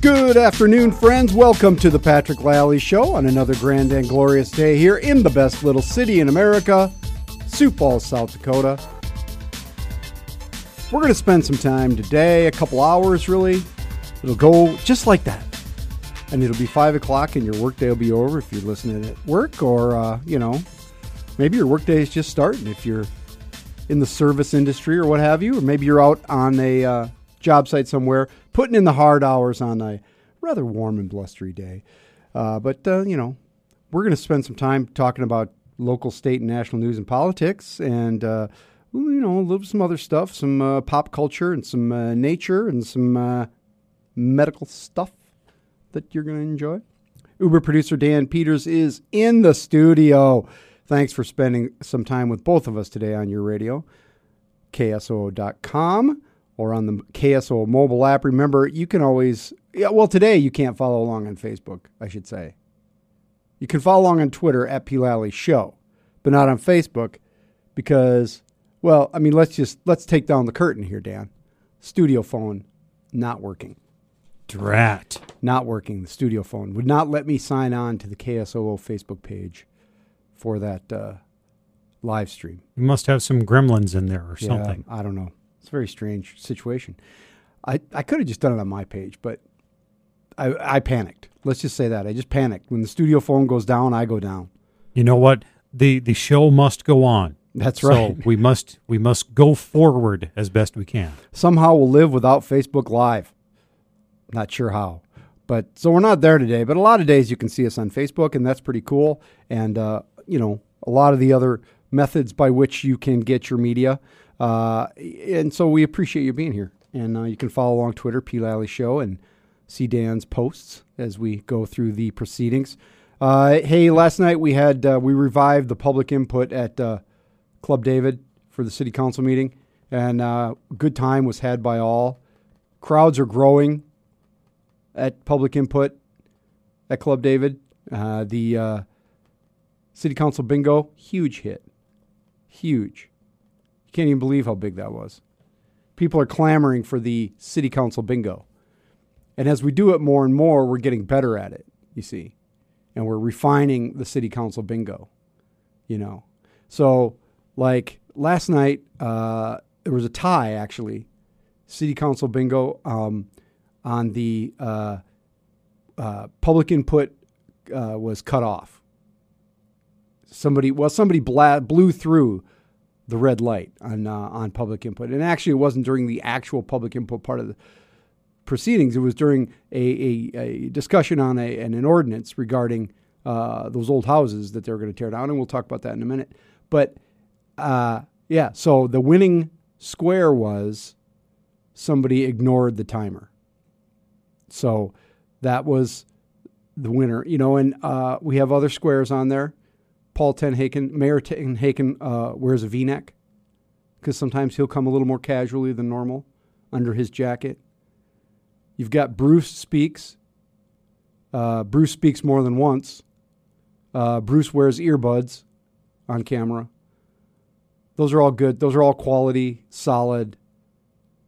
Good afternoon, friends. Welcome to the Patrick Lally Show on another grand and glorious day here in the best little city in America, Sioux Falls, South Dakota. We're going to spend some time today, a couple hours really. It'll go just like that. And it'll be 5 o'clock and your workday will be over if you're listening at work or, uh, you know, maybe your workday is just starting if you're in the service industry or what have you, or maybe you're out on a uh, job site somewhere putting in the hard hours on a rather warm and blustery day. Uh, but, uh, you know, we're going to spend some time talking about local, state, and national news and politics and, uh, you know, a little some other stuff, some uh, pop culture and some uh, nature and some medical stuff that you're going to enjoy. Uber producer Dan Peters is in the studio. Thanks for spending some time with both of us today on your radio. KSOO.com or on the KSOO mobile app. Remember, you can always, yeah, well, today you can't follow along on Facebook, I should say. You can follow along on Twitter at P. Lally Show, but not on Facebook because, well, I mean, let's just, let's take down the curtain here, Dan. Studio phone not working. Drat. Not working. The studio phone would not let me sign on to the KSOO Facebook page for that uh, live stream. You must have some gremlins in there or Yeah, something. I don't know. It's a very strange situation. I, I could have just done it on my page, but I, I panicked. Let's just say that. I just panicked. When the studio phone goes down, I go down. You know what? The the show must go on. That's right. So we must we must go forward as best we can. Somehow we'll live without Facebook Live. Not sure how. But so we're not there today, but a lot of days you can see us on Facebook, and that's pretty cool. And, uh, you know, a lot of the other methods by which you can get your media. Uh, and so we appreciate you being here. And uh, you can follow along Twitter, P. Lally Show, and see Dan's posts as we go through the proceedings. Uh, hey, last night we had uh, we revived the public input at uh, Club David for the city council meeting, and uh, good time was had by all. Crowds are growing at public input at Club David. The uh, city council bingo, huge hit, huge. You can't even believe how big that was. People are clamoring for the city council bingo, and as we do it more and more, we're getting better at it. You see, and we're refining the city council bingo. You know, so like last night, uh, there was a tie actually, city council bingo um, on the uh, uh, public input uh, was cut off. Somebody, well, somebody bla- blew through the red light on uh, on public input, and actually, it wasn't during the actual public input part of the proceedings. It was during a, a, a discussion on a, an, an ordinance regarding uh, those old houses that they were going to tear down, and we'll talk about that in a minute. But uh, yeah, so the winning square was somebody ignored the timer. So that was the winner, you know. And uh, we have other squares on there. Paul TenHaken, Mayor TenHaken uh, wears a V-neck because sometimes he'll come a little more casually than normal under his jacket. You've got Bruce speaks. Uh, Bruce speaks more than once. Uh, Bruce wears earbuds on camera. Those are all good. Those are all quality, solid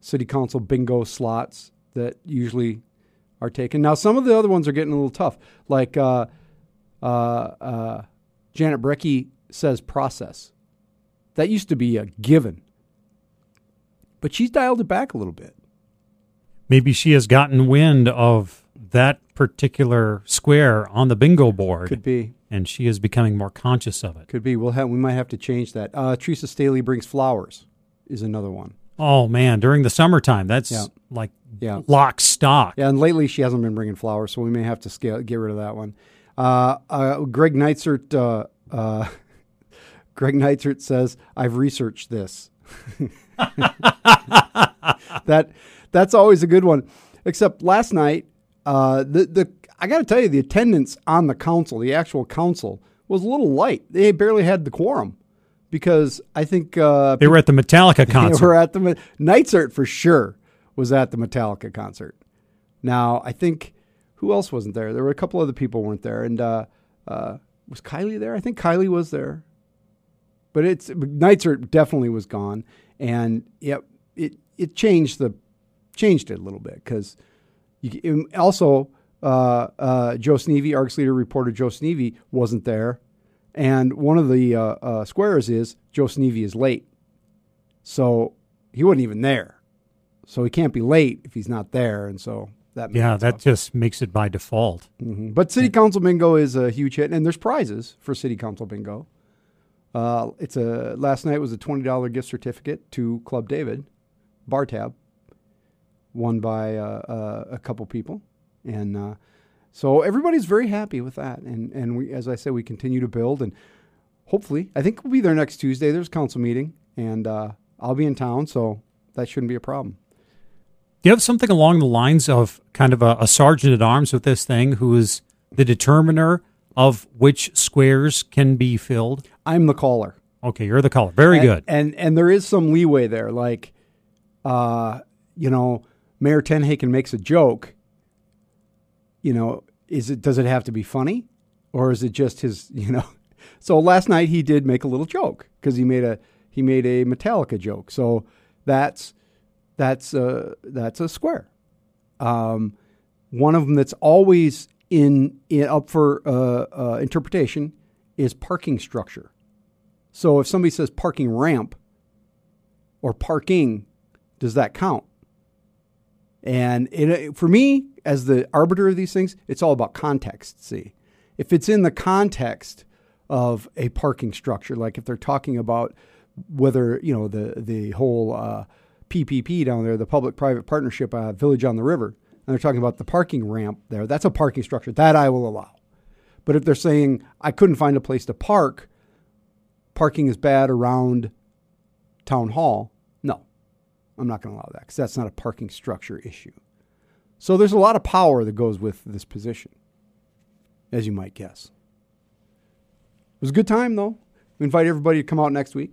city council bingo slots that usually are taken. Now, some of the other ones are getting a little tough. Like uh, uh, uh, Janet Brekke says process. That used to be a given. But she's dialed it back a little bit. Maybe she has gotten wind of that particular square on the bingo board. Could be. And she is becoming more conscious of it. Could be. We'll have, we might have to change that. Uh, Theresa Stehly brings flowers is another one. Oh man, during the summertime, that's Yeah. like Yeah. lock stock. Yeah, and lately she hasn't been bringing flowers, so we may have to scale, get rid of that one. Uh, uh, Greg Neitzert, uh, uh, Greg Neitzert says, "I've researched this." that that's always a good one. Except last night, uh, the the I got to tell you, the attendance on the council, the actual council, was a little light. They barely had the quorum because I think uh, They were at the Metallica they concert. were at the Neitzert for sure was at the Metallica concert. Now I think who else wasn't there? There were a couple other people weren't there, and uh, uh, was Kylie there? I think Kylie was there, but it's Neitzert definitely was gone. And yep, it it changed the changed it a little bit because also uh, uh, Joe Sneve, Argus leader reporter Joe Sneve wasn't there, and one of the uh, uh, squares is Joe Sneve is late, so he wasn't even there, so he can't be late if he's not there, and so that yeah, that just makes it by default. Mm-hmm. But City Council Bingo is a huge hit, and there's prizes for City Council Bingo. Uh, it's a last night was a twenty dollar gift certificate to Club David, bar tab, won by uh, uh, a couple people, and uh, so everybody's very happy with that. And and we, as I said, we continue to build, and hopefully, I think we'll be there next Tuesday. There's council meeting, and uh, I'll be in town, so that shouldn't be a problem. Do you have something along the lines of kind of a, a sergeant at arms with this thing who is the determiner of which squares can be filled? I'm the caller. Okay, you're the caller. Very and, good. And and there is some leeway there. Like, uh, you know, Mayor TenHaken makes a joke. You know, is it does it have to be funny, or is it just his? You know, so last night he did make a little joke because he made a he made a Metallica joke. So that's that's a that's a square. Um, one of them that's always in, in up for uh, uh, interpretation is parking structure. So if somebody says parking ramp or parking, does that count? And it, for me, as the arbiter of these things, it's all about context. See, if it's in the context of a parking structure, like if they're talking about whether you know the the whole uh, PPP down there, the public-private partnership uh, village on the river, and they're talking about the parking ramp there, that's a parking structure that I will allow. But if they're saying I couldn't find a place to park, parking is bad around town hall, no, I'm not going to allow that because that's not a parking structure issue. So there's a lot of power that goes with this position, as you might guess. It was a good time, though. We invite everybody to come out next week.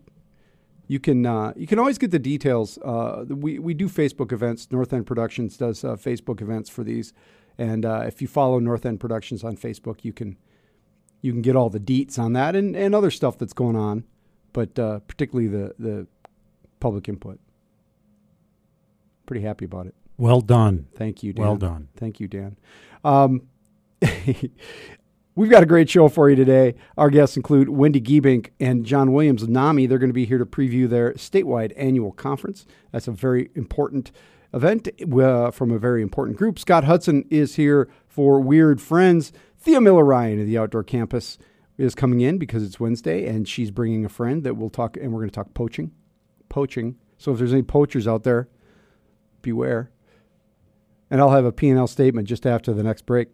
You can uh, you can always get the details. Uh, we we do Facebook events. North End Productions does uh, Facebook events for these, and uh, if you follow North End Productions on Facebook, you can you can get all the deets on that and, and other stuff that's going on, but uh, particularly the the public input. Pretty happy about it. Well done. Thank you, Dan. Well done. Thank you, Dan. Um, We've got a great show for you today. Our guests include Wendy Giebink and John Williams NAMI. They're going to be here to preview their statewide annual conference. That's a very important event uh, from a very important group. Scott Hudson is here for Weird Friends. Thea Miller Ryan of the Outdoor Campus is coming in because it's Wednesday, and she's bringing a friend that we'll talk, and we're going to talk poaching. Poaching. So if there's any poachers out there, beware. And I'll have a P&L statement just after the next break.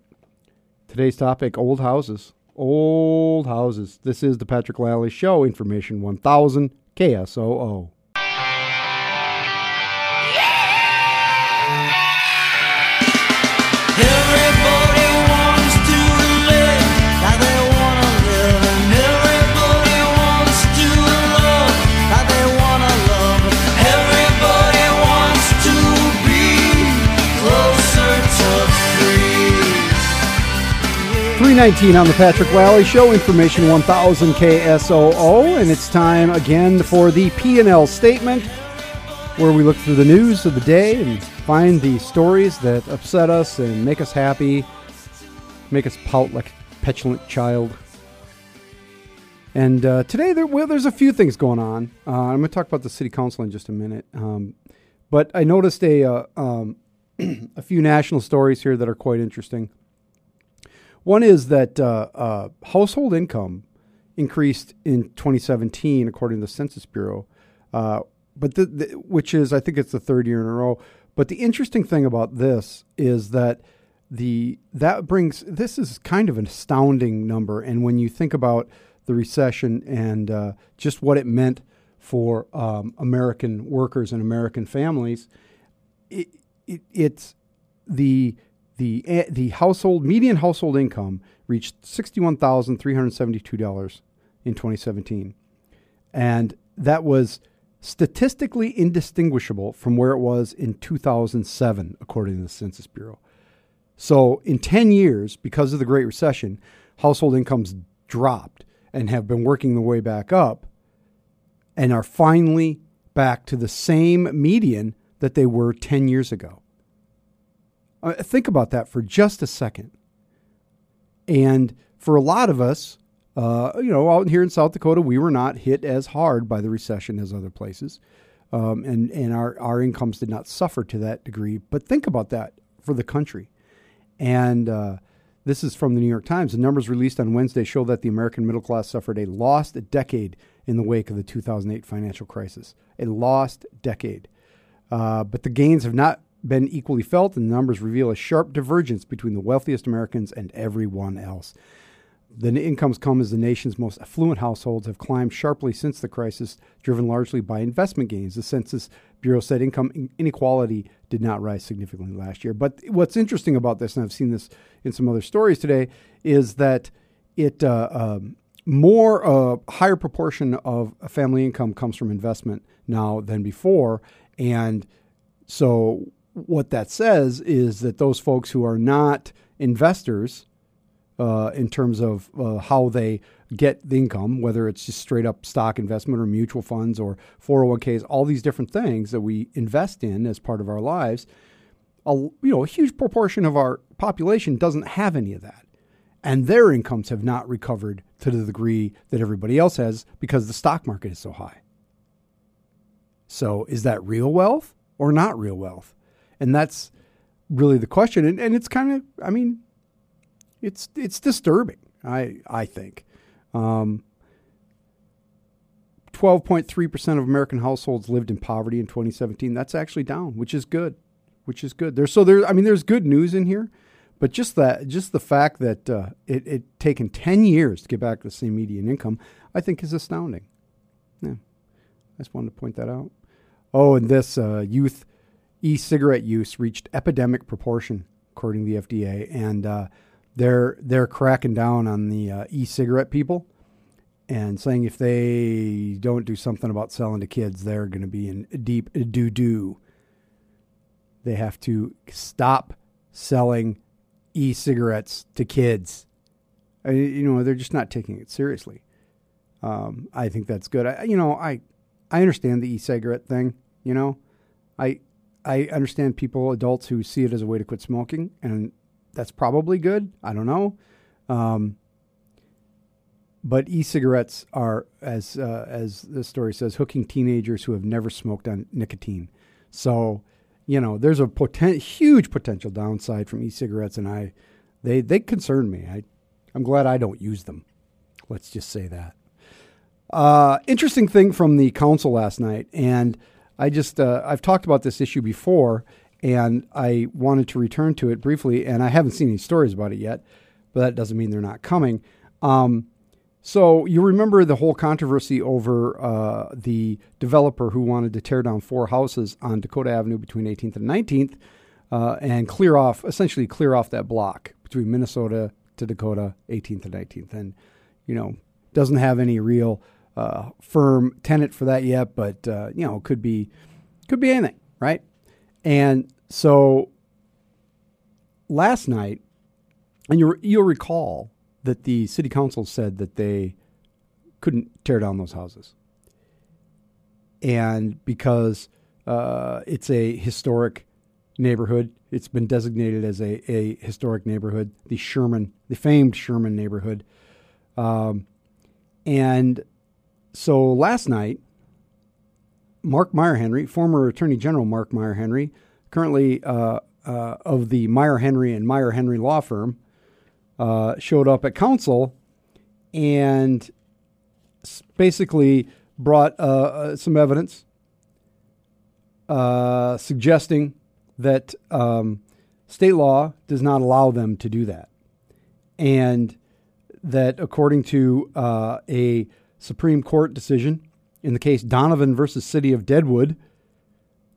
Today's topic old houses. Old houses. This is the Patrick Lally Show, Information 1000 KSOO. Nineteen on the Patrick Lally Show, Information 1000 KSOO, and it's time again for the P&L statement, where we look through the news of the day and find the stories that upset us and make us happy, make us pout like a petulant child. And uh, today, there, well, there's a few things going on. Uh, I'm going to talk about the city council in just a minute, um, but I noticed a uh, um, a few national stories here that are quite interesting. One is that uh, uh, household income increased in 2017, according to the Census Bureau, uh, but the, the, which is I think it's the third year in a row. But the interesting thing about this is that the that brings this is kind of an astounding number, and when you think about the recession and uh, just what it meant for um, American workers and American families, it, it, it's the the eh, the household median household income reached sixty one thousand three hundred seventy two dollars in twenty seventeen, and that was statistically indistinguishable from where it was in two thousand seven, according to the Census Bureau. So in ten years, because of the Great Recession, household incomes dropped and have been working their way back up, and are finally back to the same median that they were 10 years ago. Uh, think about that for just a second. And for a lot of us, uh, you know, out here in South Dakota, we were not hit as hard by the recession as other places. Um, and and our, our incomes did not suffer to that degree. But think about that for the country. And uh, this is from the New York Times. The numbers released on Wednesday show that the American middle class suffered a lost decade in the wake of the 2008 financial crisis. A lost decade. Uh, but the gains have not been equally felt, and the numbers reveal a sharp divergence between the wealthiest Americans and everyone else. The incomes come as the nation's most affluent households have climbed sharply since the crisis, driven largely by investment gains. The Census Bureau said income inequality did not rise significantly last year. But what's interesting about this, and I've seen this in some other stories today, is that it uh, um, more a uh, higher proportion of family income comes from investment now than before, and so what that says is that those folks who are not investors uh, in terms of uh, how they get the income, whether it's just straight up stock investment or mutual funds or 401ks, all these different things that we invest in as part of our lives. A, you know, a huge proportion of our population doesn't have any of that. And their incomes have not recovered to the degree that everybody else has because the stock market is so high. So, is that real wealth or not real wealth? And that's really the question. And, and it's kind of, I mean, it's it's disturbing. I I think. Um, 12.3% of American households lived in poverty in 2017. That's actually down, which is good. Which is good. There's so there I mean there's good news in here, but just that just the fact that uh, it it taken 10 years to get back to the same median income, I think is astounding. Yeah. I just wanted to point that out. Oh, and this uh, youth e-cigarette use reached epidemic proportion according to the FDA and uh, they're they're cracking down on the uh, e-cigarette people and saying if they don't do something about selling to kids, they're going to be in deep doo doo. They have to stop selling e-cigarettes to kids. I, you know, they're just not taking it seriously. Um, I think that's good. I, you know, I I understand the e-cigarette thing. You know, I I understand people, adults who see it as a way to quit smoking, and that's probably good. I don't know. Um, but e-cigarettes are, as uh, as the story says, hooking teenagers who have never smoked on nicotine. So, you know, there's a poten- huge potential downside from e-cigarettes, and I, they they concern me. I, I'm glad I don't use them. Let's just say that. Uh, interesting thing from the council last night, and I just uh, I've talked about this issue before, and I wanted to return to it briefly, and I haven't seen any stories about it yet, but that doesn't mean they're not coming. Um, so you remember the whole controversy over uh, the developer who wanted to tear down four houses on Dakota Avenue between 18th and 19th uh, and clear off, essentially clear off that block between Minnesota to Dakota, 18th and 19th, and you know doesn't have any real uh, firm tenant for that yet, but uh, you know could be could be anything, right? And so last night, and you you'll recall that the city council said that they couldn't tear down those houses, and because uh, it's a historic neighborhood, it's been designated as a, a historic neighborhood, the Sherman, the famed Sherman neighborhood, um, and so last night, Mark Meierhenry, former Attorney General Mark Meierhenry, currently uh, uh, of the Meierhenry and Meierhenry law firm, uh, showed up at council and basically brought uh, uh, some evidence uh, suggesting that um, state law does not allow them to do that. And that according to a Supreme Court decision in the case Donovan versus City of Deadwood.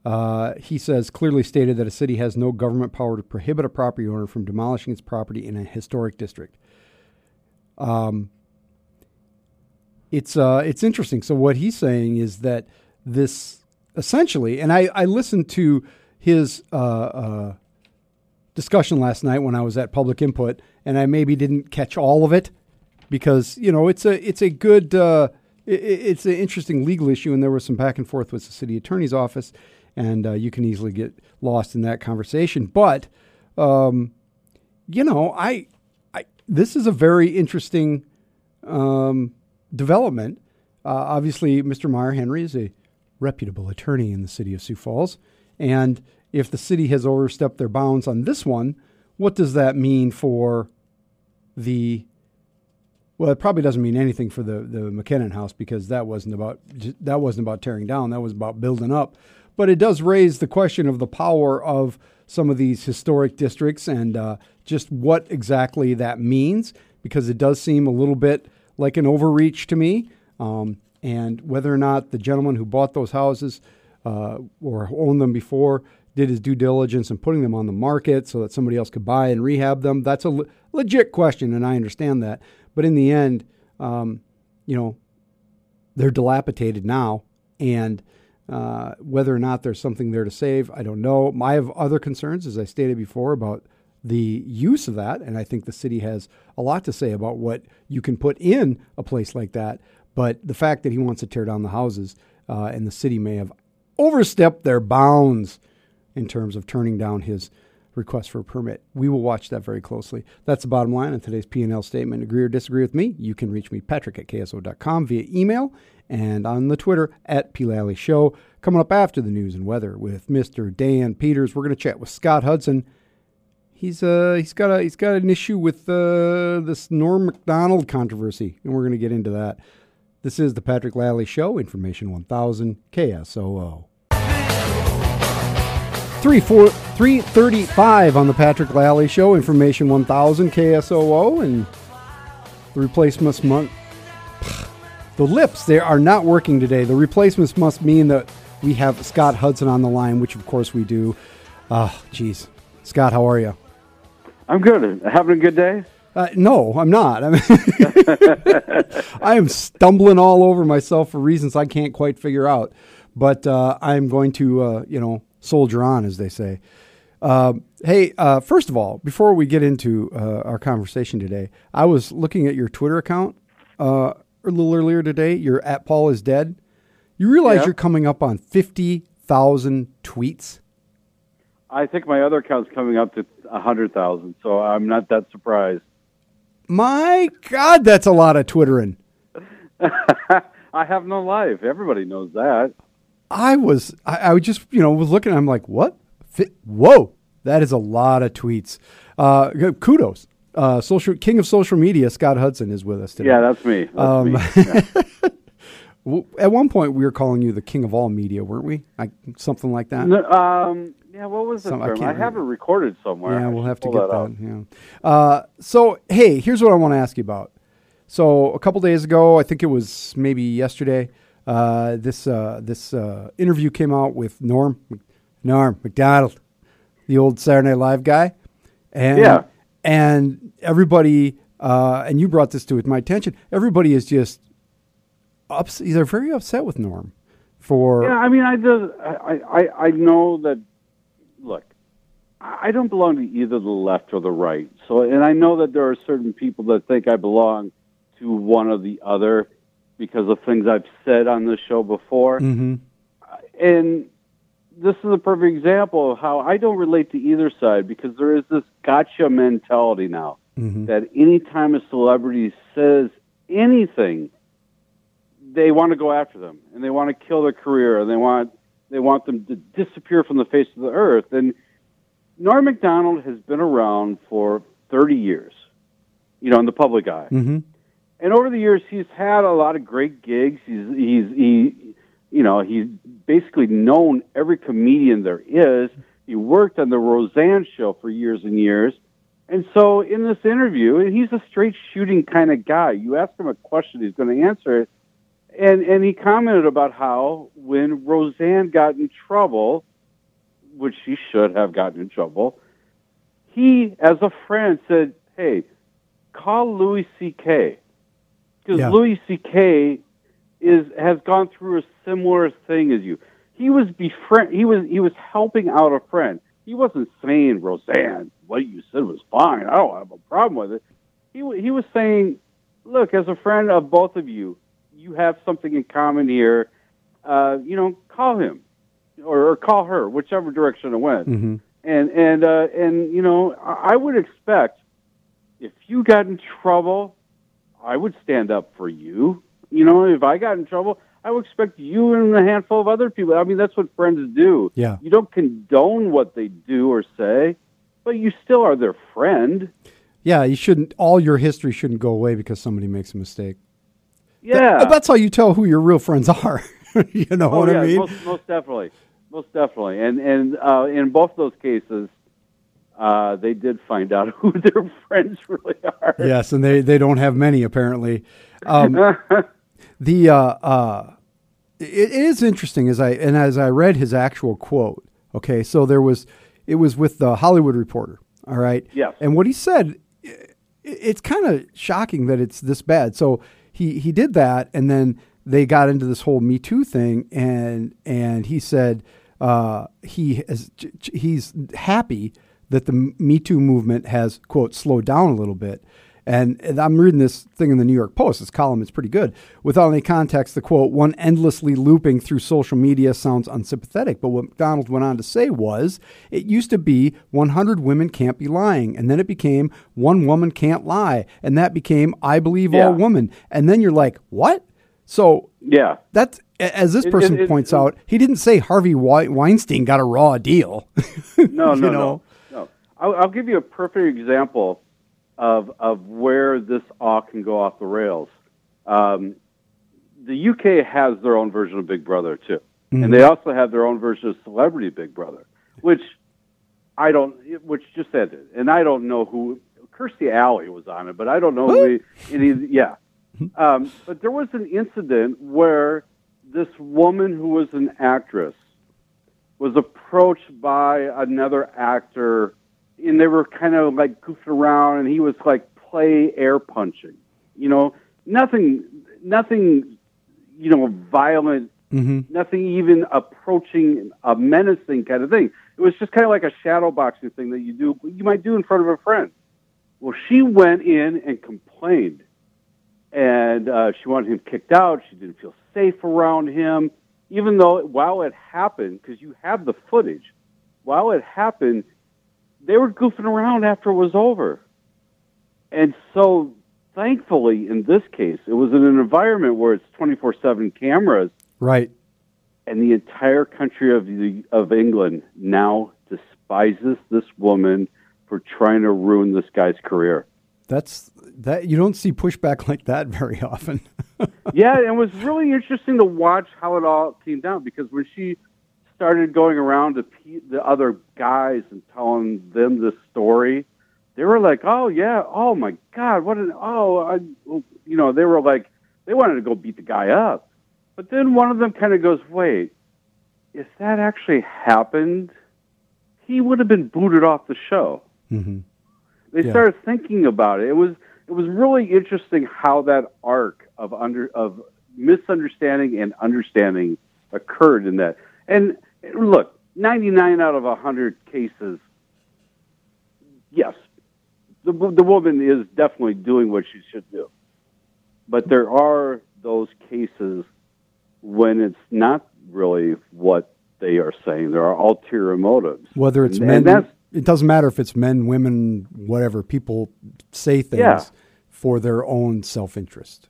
Uh, he says clearly stated that a city has no government power to prohibit a property owner from demolishing its property in a historic district. Um, it's uh, it's interesting. So what he's saying is that this essentially, and I, I listened to his uh, uh, discussion last night when I was at public input, and I maybe didn't catch all of it because you know it's a it's a good uh, it, it's an interesting legal issue, and there was some back and forth with the city attorney's office, and uh, you can easily get lost in that conversation. But, um, you know, I, I, this is a very interesting um, development. Uh, obviously, Mr. Meierhenry is a reputable attorney in the city of Sioux Falls, and if the city has overstepped their bounds on this one, what does that mean for the well, it probably doesn't mean anything for the the McKinnon house because that wasn't about that wasn't about tearing down. That was about building up. But it does raise the question of the power of some of these historic districts and uh, just what exactly that means because it does seem a little bit like an overreach to me. Um, and whether or not the gentleman who bought those houses uh, or owned them before did his due diligence in putting them on the market so that somebody else could buy and rehab them, that's a le- legit question, and I understand that. But in the end, um, you know, they're dilapidated now, and uh, whether or not there's something there to save, I don't know. I have other concerns, as I stated before, about the use of that, and I think the city has a lot to say about what you can put in a place like that. But the fact that he wants to tear down the houses, uh, and the city may have overstepped their bounds in terms of turning down his request for a permit. We will watch that very closely. That's the bottom line on today's P&L statement. Agree or disagree with me? You can reach me, patrick at ksoo.com via email and on the Twitter at P. Show. Coming up after the news and weather with Mr. Dan Peters, we're going to chat with Scott Hudson. He's uh he's got a he's got an issue with uh, this Norm Macdonald controversy, and we're going to get into that. This is the Patrick Lally Show, Information 1000 KSOO. 3, 4, 335 on the Patrick Lally Show, Information 1000 KSOO, and the replacements month. The lips, they are not working today. The replacements must mean that we have Scott Hudson on the line, which of course we do. Oh, geez. Scott, how are you? I'm good. Having a good day? Uh, no, I'm not. I, mean, I am stumbling all over myself for reasons I can't quite figure out. But uh, I'm going to, uh, you know, soldier on, as they say. Uh, hey, uh, first of all, before we get into uh, our conversation today, I was looking at your Twitter account uh, a little earlier today. You're at Paul is dead. You realize Yeah. you're coming up on fifty thousand tweets. I think my other account's coming up to a hundred thousand, so I'm not that surprised. My God, that's a lot of twittering. I have no life. Everybody knows that. I was, I, I was just, you know, was looking. I'm like, what? Fi- Whoa, that is a lot of tweets. Uh, kudos, uh, social king of social media, Scott Hudson is with us today. Yeah, that's me. That's Um, me. Yeah. At one point, we were calling you the king of all media, weren't we? Like something like that. No, um, yeah, what was the Some- I term? I, can't have it recorded somewhere. Yeah, we'll have to get that. out. Yeah. Uh, so, hey, here's what I want to ask you about. So, a couple days ago, I think it was maybe yesterday, uh, this uh, this uh, interview came out with Norm Norm Macdonald, the old Saturday Night Live guy, and Yeah. and everybody, uh, and you brought this to my attention. Everybody is just ups- They're very upset with Norm for Yeah, I mean, I just, I, I, I know that. Look, I I don't belong to either the left or the right. So, and I know that there are certain people that think I belong to one or the other because of things I've said on this show before. Mhm. And this is a perfect example of how I don't relate to either side because there is this gotcha mentality now Mhm. that anytime a celebrity says anything, they want to go after them and they want to kill their career and they want they want them to disappear from the face of the earth. And Norm Macdonald has been around for 30 years, you know, in the public eye. Mhm. And over the years, he's had a lot of great gigs. He's he's he, you know, he's basically known every comedian there is. He worked on the Roseanne show for years and years. And so in this interview, and he's a straight shooting kind of guy. You ask him a question, he's going to answer it. And and he commented about how when Roseanne got in trouble, which she should have gotten in trouble, he, as a friend, said, "Hey, call Louis C.K. because Yeah. Louis C.K. is has gone through a similar thing as you. He was befriend. He was he was helping out a friend. He wasn't saying Roseanne, what you said was fine. I don't have a problem with it. He he was saying, look, as a friend of both of you, you have something in common here. Uh, you know, call him or, or call her, whichever direction it went. hmm And and uh, and you know, I I would expect if you got in trouble, I would stand up for you. You know, if I got in trouble, I would expect you and a handful of other people. I mean, that's what friends do. Yeah. You don't condone what they do or say, but you still are their friend. Yeah, you shouldn't. All your history shouldn't go away because somebody makes a mistake. Yeah. That- that's how you tell who your real friends are. you know oh, what yeah, I mean? most, most definitely, most definitely. And and uh, in both those cases, uh, they did find out who their friends really are. yes, and they they don't have many apparently. Um, the uh, uh, it, it is interesting as I and as I read his actual quote. Okay, so there was it was with the Hollywood Reporter. All right. Yes. And what he said, i- it's kind of shocking that it's this bad. So he he did that, and then they got into this whole Me Too thing, and and he said uh, he has he's happy that the Me Too movement has quote slowed down a little bit. And, I'm reading this thing in the New York Post. This column is pretty good. Without any context, the quote, one endlessly looping through social media sounds unsympathetic. But what Macdonald went on to say was, it used to be 100 women can't be lying. And then it became one woman can't lie. And that became I believe Yeah. all women. And then you're like, what? So yeah. that's, as this person it- it- points out, he didn't say Harvey Weinstein got a raw deal. No, You know? no, no. I'll, I'll give you a perfect example of of where this all can go off the rails. Um, the UK has their own version of Big Brother too, and they also have their own version of Celebrity Big Brother, which I don't, which just ended, and I don't know who. Kirstie Alley was on it, but I don't know who any. Yeah, um, but there was an incident where this woman who was an actress was approached by another actor and they were kind of like goofing around and he was like play air punching you know? Nothing nothing you know violent hmm nothing even approaching a menacing kind of thing. It was just kind of like a shadow boxing thing that you do you might do in front of a friend. Well she went in and complained and uh, she wanted him kicked out. She didn't feel safe around him. Even though while it happened because you have the footage while it happened they were goofing around after it was over. And so, thankfully, in this case, it was in an environment where it's 24 7 cameras, Right. and the entire country of, the, of England now despises this woman for trying to ruin this guy's career. That's that. You don't see pushback like that very often. yeah, it was really interesting to watch how it all came down because when she started going around to pe- the other guys and telling them this story, they were like, "Oh yeah, oh my God, what an oh, I, you know," they were like, they wanted to go beat the guy up, but then one of them kind of goes, "Wait, if that actually happened, he would have been booted off the show." hmm they Yeah. started thinking about it. It was it was really interesting how that arc of under of misunderstanding and understanding occurred in that. And look, ninety nine out of hundred cases, yes, the the woman is definitely doing what she should do. But there are those cases when it's not really what they are saying. There are ulterior motives. Whether it's And- men, and that's it doesn't matter if it's men, women, whatever. People say things Yeah. for their own self interest.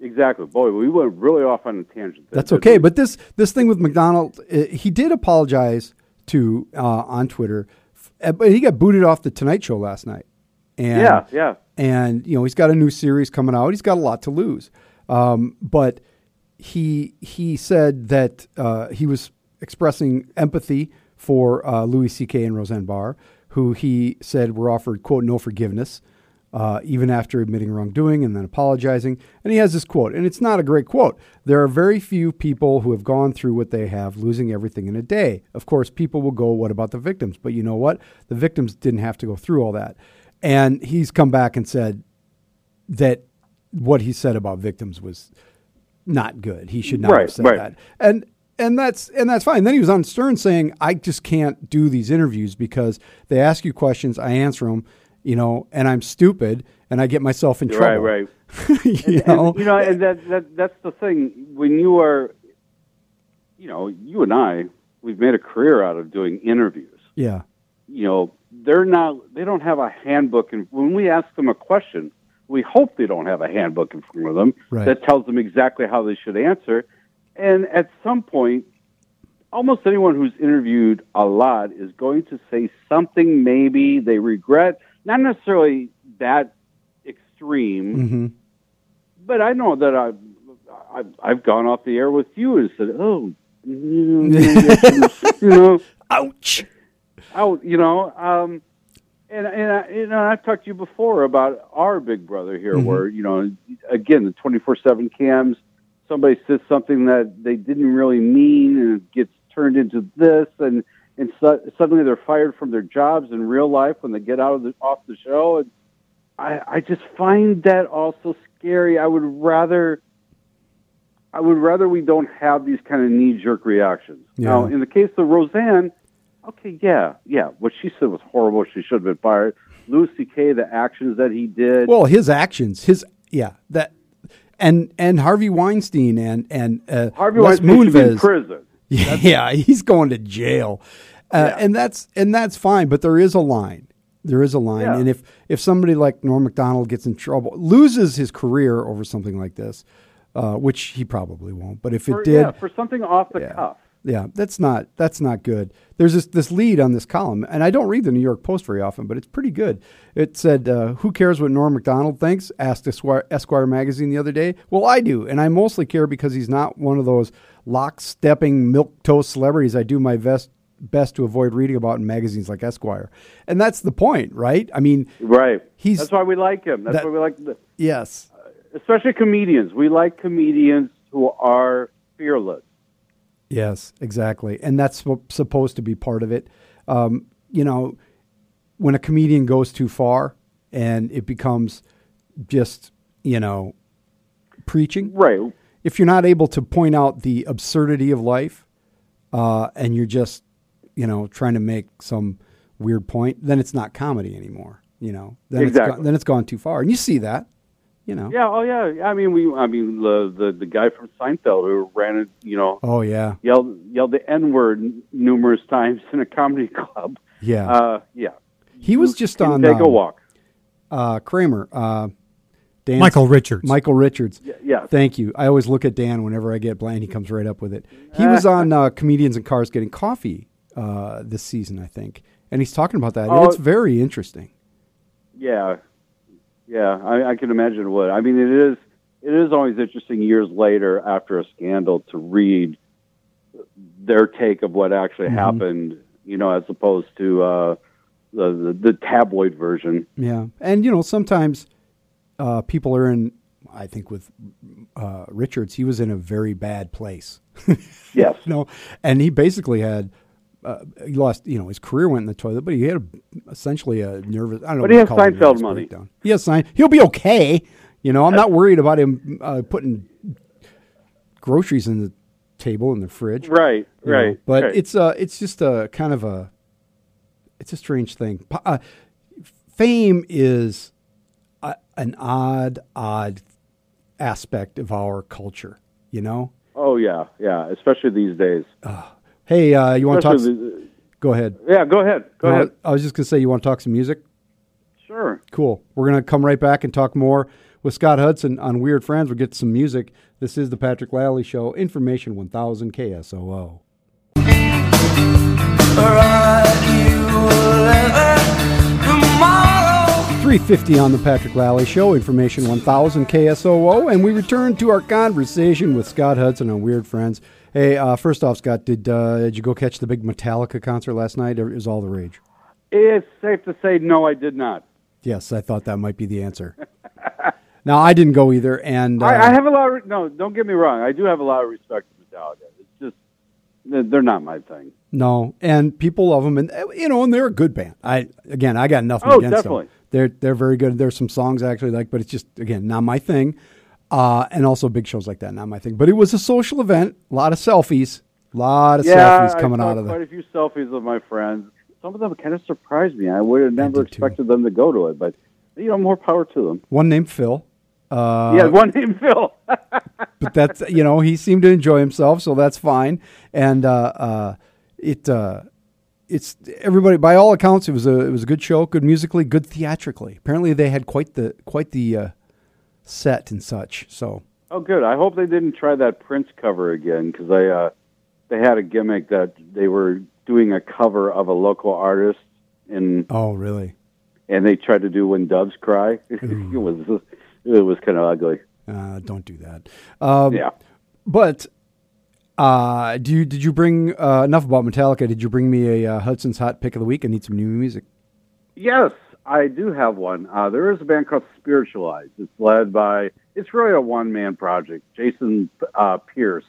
Exactly. Boy, we went really off on a tangent. there, That's okay. But this this thing with Macdonald, uh, he did apologize to uh, on Twitter, uh, but he got booted off the Tonight Show last night. And, yeah, yeah. and you know he's got a new series coming out. He's got a lot to lose, um, but he he said that uh, he was expressing empathy for uh, Louis C.K. and Roseanne Barr, who he said were offered quote no forgiveness, uh, even after admitting wrongdoing and then apologizing. And he has this quote, and it's not a great quote. There are very few people who have gone through what they have, losing everything in a day. Of course, people will go, "What about the victims?" But you know what? The victims didn't have to go through all that. And he's come back and said that what he said about victims was not good. He should not Right, have said right. that. And and that's and that's fine. Then he was on Stern saying, "I just can't do these interviews because they ask you questions, I answer them, you know, and I'm stupid and I get myself in trouble. right. right. you And, know, you know, and that, that that's the thing. When you are, you know, you and I, we've made a career out of doing interviews. yeah, You know, they're not. They don't have a handbook, and when we ask them a question, we hope they don't have a handbook in front of them Right. that tells them exactly how they should answer. And at some point, almost anyone who's interviewed a lot is going to say something maybe they regret, not necessarily that extreme hmm but I know that I've, I've I've gone off the air with you and said, "Oh, you know, ouch. out, you know." Um, and and I, you know, I've talked to you before about our Big Brother here, Mhm. where you know, again, the twenty four seven cams. Somebody says something that they didn't really mean, and it gets turned into this, and and so, suddenly they're fired from their jobs in real life when they get out of the off the show. And I, I just find that also scary. I would rather, I would rather we don't have these kind of knee jerk reactions. Now, in the case of Roseanne, okay, yeah, yeah, what she said was horrible. She should have been fired. Louis C.K. the actions that he did. Well, his actions, his yeah, that and and Harvey Weinstein and and uh, Harvey Les Weinstein be in Moonves. Prison. Yeah, he's going to jail, uh, and that's and that's fine. But there is a line. There is a line, Yeah. and if if somebody like Norm Macdonald gets in trouble, loses his career over something like this, uh, which he probably won't. But if it For, did, yeah, for something off the yeah. cuff. Yeah, that's not that's not good. There's this this lead on this column, and I don't read the New York Post very often, but it's pretty good. It said, uh, "Who cares what Norm Macdonald thinks?" asked Esquire, Esquire magazine the other day. Well, I do, and I mostly care because he's not one of those lock-stepping milk toast celebrities. I do my best best to avoid reading about in magazines like Esquire, and that's the point, right? I mean, Right. He's- That's why we like him. That's that- why we like, the, yes, especially comedians. We like comedians who are fearless. Yes, exactly, and that's sup- supposed to be part of it. Um, you know, when a comedian goes too far and it becomes just you know preaching. Right. If you're not able to point out the absurdity of life, uh, and you're just you know trying to make some weird point, then it's not comedy anymore. You know, then it's gone, then it's gone too far, and you see that. You know. Yeah. Oh, yeah. I mean, we. I mean, the the, the guy from Seinfeld who ran it. You know, Oh yeah. yelled yelled the N word numerous times in a comedy club. Yeah. Uh, yeah. he was just on take a um, walk. uh, Kramer. Uh, Dan's- Michael Richards. Michael Richards. Yeah, yeah. Thank you. I always look at Dan whenever I get blind. He comes right up with it. He was on uh, Comedians in Cars Getting Coffee uh, this season, I think. And he's talking about that. and Oh. it's very interesting. Yeah, yeah, I, I can imagine it would. I mean, it is it is always interesting years later after a scandal to read their take of what actually happened. You know, as opposed to uh, the, the the tabloid version. Yeah. And, you know, sometimes uh, people are in, I think with uh, Richards, he was in a very bad place. Yes. you know, and he basically had. Uh, he lost, you know, his career went in the toilet, but he had a, essentially a nervous. I don't know. But he has Seinfeld money. breakdown. He has sign. He'll be okay. You know, I'm not worried about him uh, putting groceries in the table in the fridge. Right. you know. Right. But right. it's uh it's just a kind of a it's a strange thing. Uh, fame is a, an odd, odd aspect of our culture. You know. oh yeah, yeah. Especially these days. Hey, uh, you want to talk? The- Go ahead. yeah. Go ahead. Go No, ahead. I was just gonna say, you want to talk some music? Sure. Cool. We're gonna come right back and talk more with Scott Hudson on Weird Friends. We'll get some music. This is the Patrick Lally Show. Information 1000 KSOO. 350 on the Patrick Lally Show, information 1000 KSOO, and we return to our conversation with Scott Hudson on Weird Friends. Hey, uh, first off, Scott, did uh, did you go catch the big Metallica concert last night? Or is all the rage? It's safe to say no, I did not. Yes, I thought that might be the answer. now I didn't go either, and uh, I, I have a lot. Of, no, don't get me wrong. I do have a lot of respect for Metallica. It's just they're not my thing. no, and people love them, and you know, and they're a good band. I again, I got nothing Oh, against definitely. them. They're they're very good. There's some songs I actually like, but it's just again not my thing. Uh, and also big shows like that, not my thing. But it was a social event, a lot of selfies, a lot of yeah, selfies I coming saw out of quite a few selfies of my friends. some of them kind of surprised me. I would have never did too. expected them to go to it, but you know, more power to them. One named Phil. Uh, yeah, one named Phil. but that's you know he seemed to enjoy himself, so that's fine. And uh, uh, it uh, it's everybody by all accounts it was a it was a good show, good musically, good theatrically. Apparently they had quite the quite the uh, set and such. So oh, good. I hope they didn't try that Prince cover again because they uh, they had a gimmick that they were doing a cover of a local artist and oh really? and they tried to do when doves cry. it was it was kind of ugly. Uh, don't do that. Um, Yeah. But uh, do you did you bring uh, enough about Metallica? Did you bring me a uh, Hudson's Hot Pick of the Week? I need some new music. Yes, I do have one. Uh, there is a band called Spiritualized. It's led by, it's really a one man project. Jason uh, Pierce.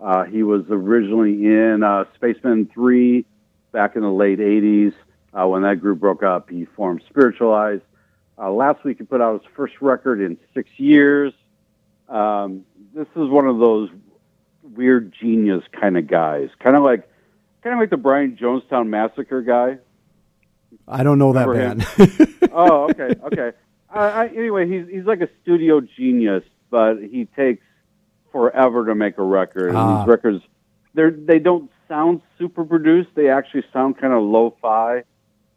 Uh, he was originally in uh, Spacemen 3 back in the late 80s. Uh, when that group broke up, he formed Spiritualized. Uh, last week, he put out his first record in six years. Um, this is one of those weird genius kind of guys, kind of like, kind of like the Brian Jonestown Massacre guy. I don't know that band. oh, okay, okay. Uh, I, anyway, he's he's like a studio genius, but he takes forever to make a record. And Ah. these records, they they don't sound super produced. They actually sound kind of lo-fi,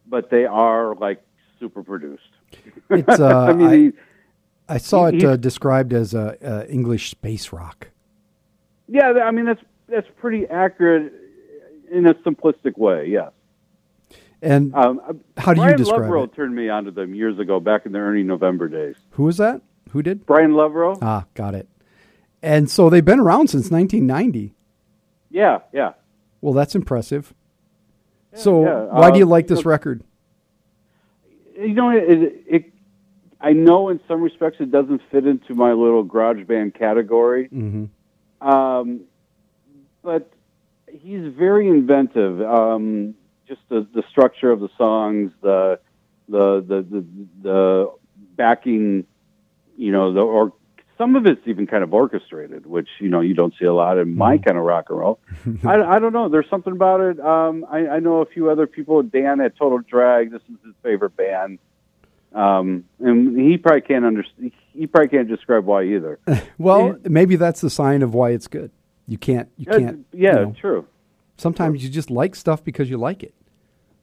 but they are like super produced. It's, uh, I mean, I- he- I saw it uh, described as uh, uh, English space rock. Yeah, I mean that's that's pretty accurate in a simplistic way. Yes. And Um, How do you describe Loverow it? turned me onto them years ago, back in the early November days. who was that? Who did? Brian Loverow. Ah, got it. And so they've been around since 1990. yeah, yeah. Well, that's impressive. So yeah. why do you Uh, like this you know- record? you know, it, it, I know in some respects it doesn't fit into my little garage band category, Mm-hmm. Um, but he's very inventive. Um, just the, the structure of the songs, the the the the, the backing, you know, the or some of it's even kind of orchestrated, which you know you don't see a lot in my kind of rock and roll. I, I don't know. There's something about it. Um, I, I know a few other people. Dan at Total Drag. This is his favorite band. Um, and he probably can't understand. He probably can't describe why either. Well, maybe that's the sign of why it's good. You can't. You can't. yeah, you know, true. sometimes you just like stuff because you like it.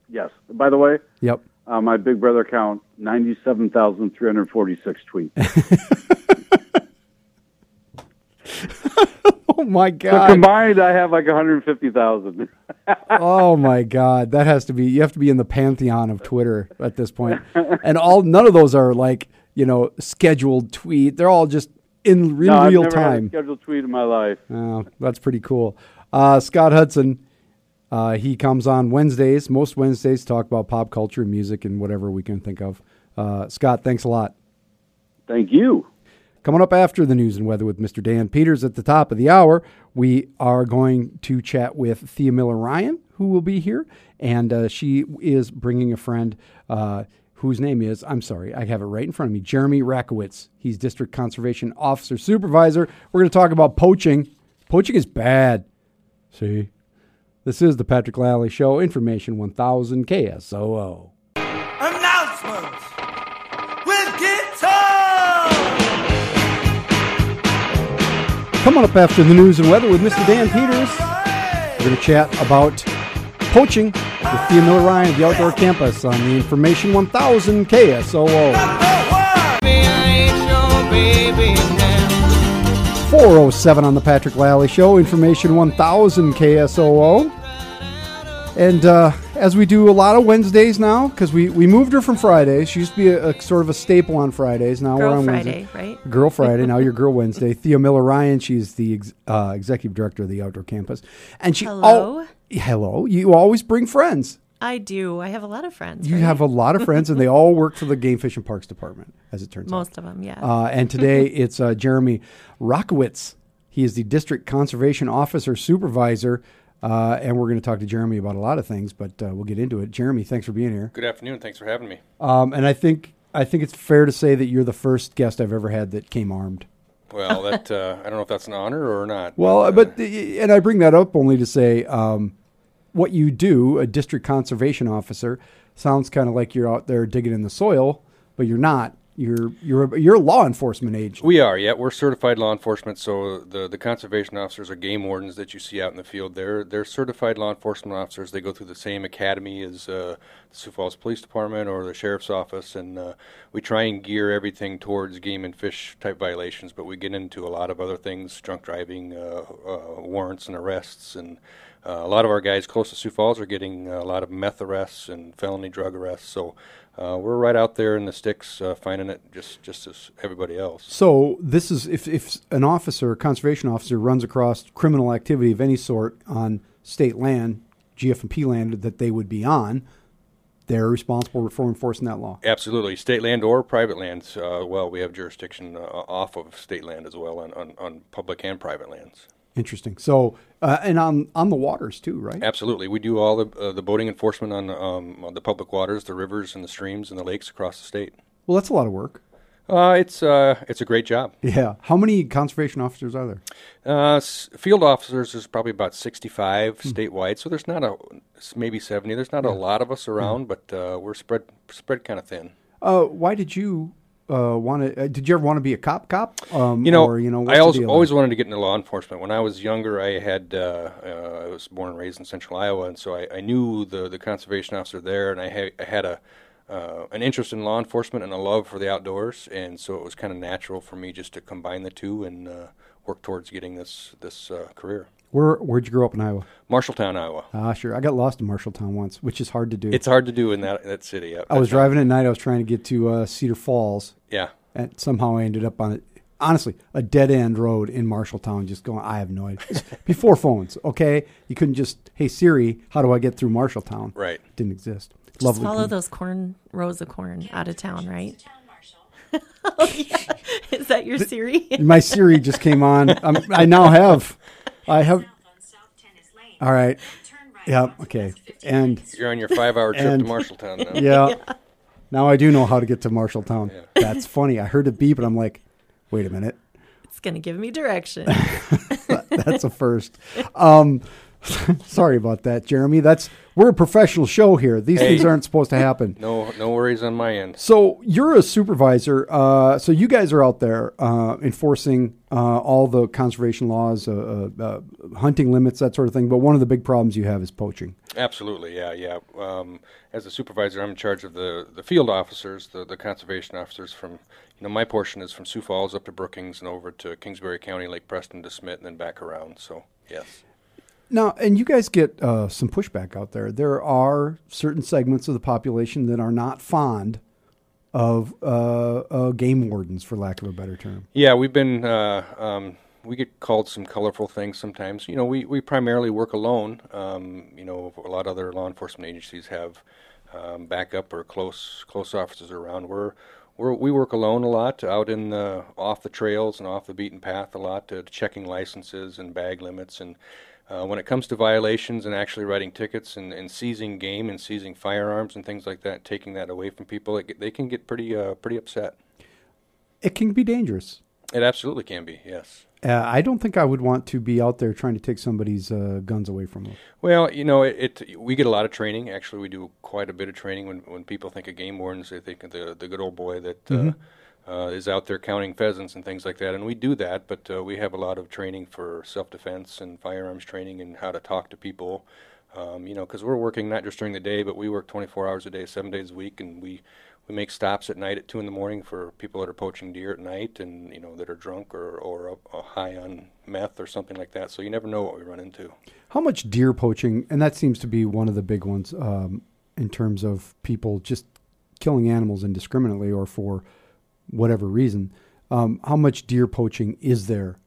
Yes. By the way, Yep. uh, my Big Brother count ninety-seven thousand three hundred forty-six tweets. Oh my god! so combined, I have like one hundred fifty thousand. oh my god. That has to be. You have to be in the pantheon of Twitter at this point. And all none of those are like you know scheduled tweet. They're all just in, in no, I've real never Had a time. scheduled tweet in my life. Oh, that's pretty cool. Uh, Scott Hudson, uh, he comes on Wednesdays, most Wednesdays, to talk about pop culture music and whatever we can think of. Uh, Scott, thanks a lot. Thank you. Coming up after the news and weather with Mr. Dan Peters at the top of the hour, we are going to chat with Thea Miller Ryan, who will be here. And uh, she is bringing a friend uh, whose name is, I'm sorry, I have it right in front of me, Jeremy Rakowitz. He's District Conservation Officer Supervisor. We're going to talk about poaching. Poaching is bad. See? This is the Patrick Lally Show, Information 1000 KSOO. Coming up after the news and weather with Mr. Dan Peters. We're going to chat about poaching with Thea Miller Ryan at the Outdoor Campus on the Information 1000 KSOO. 407 on the Patrick Lally Show, Information 1000 KSOO. And uh, as we do a lot of Wednesdays now, because we, we moved her from Fridays. She used to be a, a sort of a staple on Fridays. Now we're Girl on Friday, Wednesday. right? Girl Friday. Now you're Girl Wednesday. Thea Miller Ryan. She's the ex, uh, executive director of the Outdoor Campus, and she. Hello? al- hello. You always bring friends. I do. I have a lot of friends. You right? have a lot of friends, and they all work for the Game Fish and Parks Department, as it turns out. most of them. Yeah. Uh, and today it's uh, Jeremy Rockowitz. He is the District Conservation Officer Supervisor. Uh, and we're going to talk to Jeremy about a lot of things, but uh, we'll get into it. Jeremy, thanks for being here. Good afternoon. Thanks for having me. Um, and I think I think it's fair to say that you're the first guest I've ever had that came armed. Well, that uh, I don't know if that's an honor or not. Well, uh, but and I bring that up only to say, um, what you do, a district conservation officer, sounds kind of like you're out there digging in the soil, but you're not. You're you're you're law enforcement agent. We are, yeah. We're certified law enforcement, so the the conservation officers are game wardens that you see out in the field. They're they're certified law enforcement officers. They go through the same academy as uh, the Sioux Falls Police Department or the sheriff's office, and uh, we try and gear everything towards game and fish type violations. But we get into a lot of other things: drunk driving, uh, uh, warrants and arrests, and uh, a lot of our guys close to Sioux Falls are getting a lot of meth arrests and felony drug arrests. So uh, we're right out there in the sticks, uh, finding it just just as everybody else. So this is if if an officer, a conservation officer, runs across criminal activity of any sort on state land, GF&P land that they would be on, they're responsible for enforcing that law. Absolutely, state land or private lands. Uh, well, we have jurisdiction uh, off of state land as well on, on, on public and private lands. Interesting. So, uh, and on on the waters too, right? Absolutely, we do all the uh, the boating enforcement on, um, on the public waters, the rivers and the streams and the lakes across the state. Well, that's a lot of work. Uh, it's uh, it's a great job. Yeah. How many conservation officers are there? Uh, s- field officers is probably about 65 statewide, so there's not a maybe 70. There's not a lot of us around, but uh, we're spread spread kind of thin. Uh, why did you uh, want to? Uh, did you ever want to be a cop? Cop? Um, You know, or, you know, I the always, deal always there? wanted to get into law enforcement. When I was younger, I had uh, uh, I was born and raised in Central Iowa, and so I, I knew the the conservation officer there, and I, ha- I had a uh, an interest in law enforcement and a love for the outdoors, and so it was kind of natural for me just to combine the two and uh, work towards getting this this uh, career. Where Where'd you grow up in Iowa? Marshalltown, Iowa. Ah, sure. I got lost in Marshalltown once, which is hard to do. It's hard to do in that that city. Yeah, I was that's driving at night. I was trying to get to uh, Cedar Falls, Yeah, and somehow I ended up on it. Honestly, a dead end road in Marshalltown. Just going. I have no idea. Before phones, okay, you couldn't just, hey Siri, how do I get through Marshalltown? right. Didn't exist. Just Lovely. follow commu- those corn rows of corn out of town, right? oh, yeah. Is that your Siri? My Siri just came on. Um, I now have. I have. All right. Yeah. Okay. And You're on your five-hour trip to Marshalltown now. yeah. Now I do know how to get to Marshalltown. That's funny. I heard a beep, and I'm like, wait a minute. It's going to give me direction. That's a first. Um, sorry about that, Jeremy. That's we're a professional show here. These Hey. things aren't supposed to happen. No, no worries on my end. So you're a supervisor. Uh, so you guys are out there uh, enforcing uh, all the conservation laws, uh, uh, uh, hunting limits, that sort of thing. But one of the big problems you have is poaching. Absolutely, yeah, yeah. Um, as a supervisor, I'm in charge of the, the field officers, the, the conservation officers from, you know, my portion is from Sioux Falls up to Brookings and over to Kingsbury County, Lake Preston to Smith, and then back around. So, yes. Now, and you guys get uh, some pushback out there. There are certain segments of the population that are not fond of uh, uh, game wardens, for lack of a better term. Yeah, we've been, uh, um, we get called some colorful things sometimes. You know, we, we primarily work alone. Um, you know, a lot of other law enforcement agencies have um, backup or close close officers around. We're, we're we work alone a lot, out in the off the trails and off the beaten path a lot, uh, checking licenses and bag limits. And uh, when it comes to violations and actually writing tickets and, and seizing game and seizing firearms and things like that, taking that away from people, it, they can get pretty uh, pretty upset. It can be dangerous. It absolutely can be, yes. Uh, I don't think I would want to be out there trying to take somebody's uh, guns away from them. Well, you know, it, it. We get a lot of training. Actually, we do quite a bit of training. When when people think of game wardens, they think of the the good old boy that uh, uh, is out there counting pheasants and things like that. And we do that, but uh, we have a lot of training for self defense and firearms training and how to talk to people. Um, you know, because we're working not just during the day, but we work 24 hours a day, seven days a week, and we we make stops at night at two in the morning for people that are poaching deer at night, and you know that are drunk or or up, uh, high on meth or something like that. So you never know what we run into. How much deer poaching, and that seems to be one of the big ones um, in terms of people just killing animals indiscriminately or for whatever reason. Um, how much deer poaching is there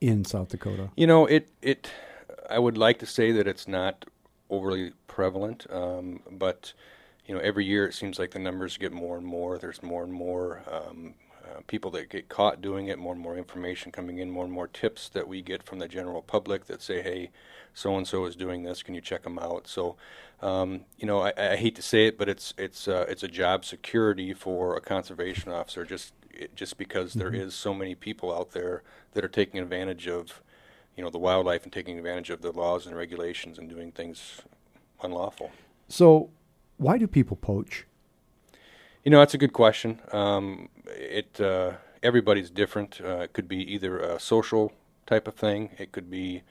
in South Dakota? You know, it it. I would like to say that it's not overly prevalent, um, but you know, every year it seems like the numbers get more and more. There's more and more um, uh, people that get caught doing it. More and more information coming in. More and more tips that we get from the general public that say, "Hey, so and so is doing this. Can you check them out?" So. Um, you know, I, I hate to say it, but it's it's uh, it's a job security for a conservation officer. Just it, just because there is so many people out there that are taking advantage of you know the wildlife and taking advantage of the laws and regulations and doing things unlawful. So, why do people poach? You know, that's a good question. Um, it uh, everybody's different. Uh, it could be either a social type of thing. It could be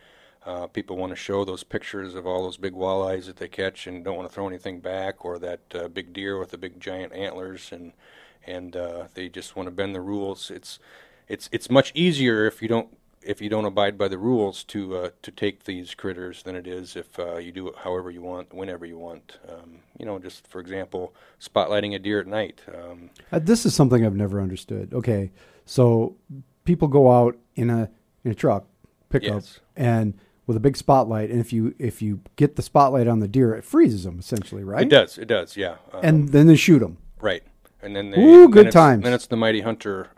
uh, people want to show those pictures of all those big walleyes that they catch and don't want to throw anything back, or that uh, big deer with the big giant antlers, and and uh, they just want to bend the rules. It's it's it's much easier if you don't if you don't abide by the rules to uh, to take these critters than it is if uh, you do it however you want, whenever you want. Um, you know, just for example, spotlighting a deer at night. Um, Uh, this is something I've never understood. Okay, so people go out in a in a truck pickup Yes. and with a big spotlight, and if you if you get the spotlight on the deer, it freezes them essentially, right? It does, it does, yeah. Um, And then they shoot them. right, and then they Ooh, then good times. Then it's the mighty hunter.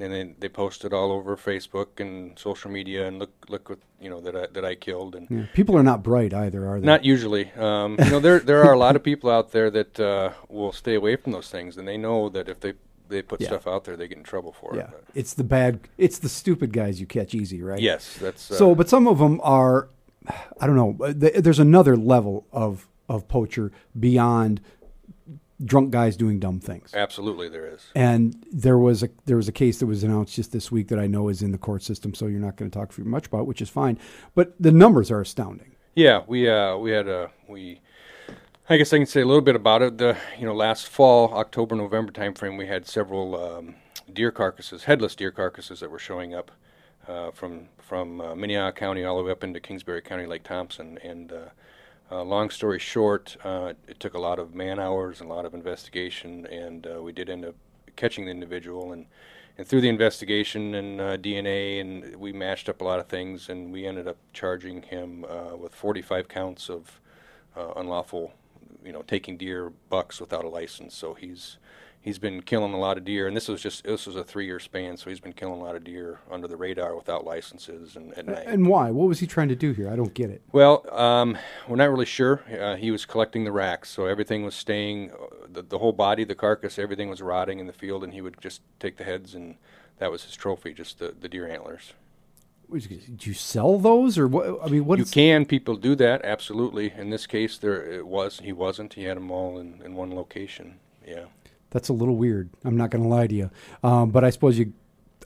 And then they, they post it all over Facebook and social media, and look look what you know that I, that I killed, and Yeah. People are not bright either, are they? Not usually. Um, you know, there there are a lot of people out there that uh, will stay away from those things, and they know that if they they put Yeah. stuff out there, they get in trouble for yeah, it. But it's the bad, it's the stupid guys you catch easy, right? yes, that's uh, So, but some of them are, I don't know. uh, There's another level of of poacher beyond drunk guys doing dumb things. absolutely there is. And there was a there was a case that was announced just this week that I know is in the court system, so you're not going to talk very much about, which is fine. But the numbers are astounding. Yeah, we uh, we had a we. I guess I can say a little bit about it. The you know last fall, October November timeframe, we had several um, deer carcasses, headless deer carcasses that were showing up uh, from from uh, Minnehaha County all the way up into Kingsbury County, Lake Thompson. And uh, uh, long story short, uh, it took a lot of man hours and a lot of investigation, and uh, we did end up catching the individual and. And through the investigation and uh, DNA, and we matched up a lot of things, and we ended up charging him uh, with 45 counts of uh, unlawful, you know, taking deer bucks without a license. So he's he's been killing a lot of deer, and this was just this was a three-year span. So he's been killing a lot of deer under the radar without licenses and at night. And why? What was he trying to do here? I don't get it. Well, um, we're not really sure. Uh, he was collecting the racks, so everything was staying, uh, the, the whole body, the carcass, everything was rotting in the field, and he would just take the heads, and that was his trophy, just the, the deer antlers. Do you sell those, or what? I mean, what? you can, people do that, absolutely. In this case, there it was, he wasn't. He had them all in, in one location. Yeah. That's a little weird. I'm not going to lie to you, um, but I suppose you.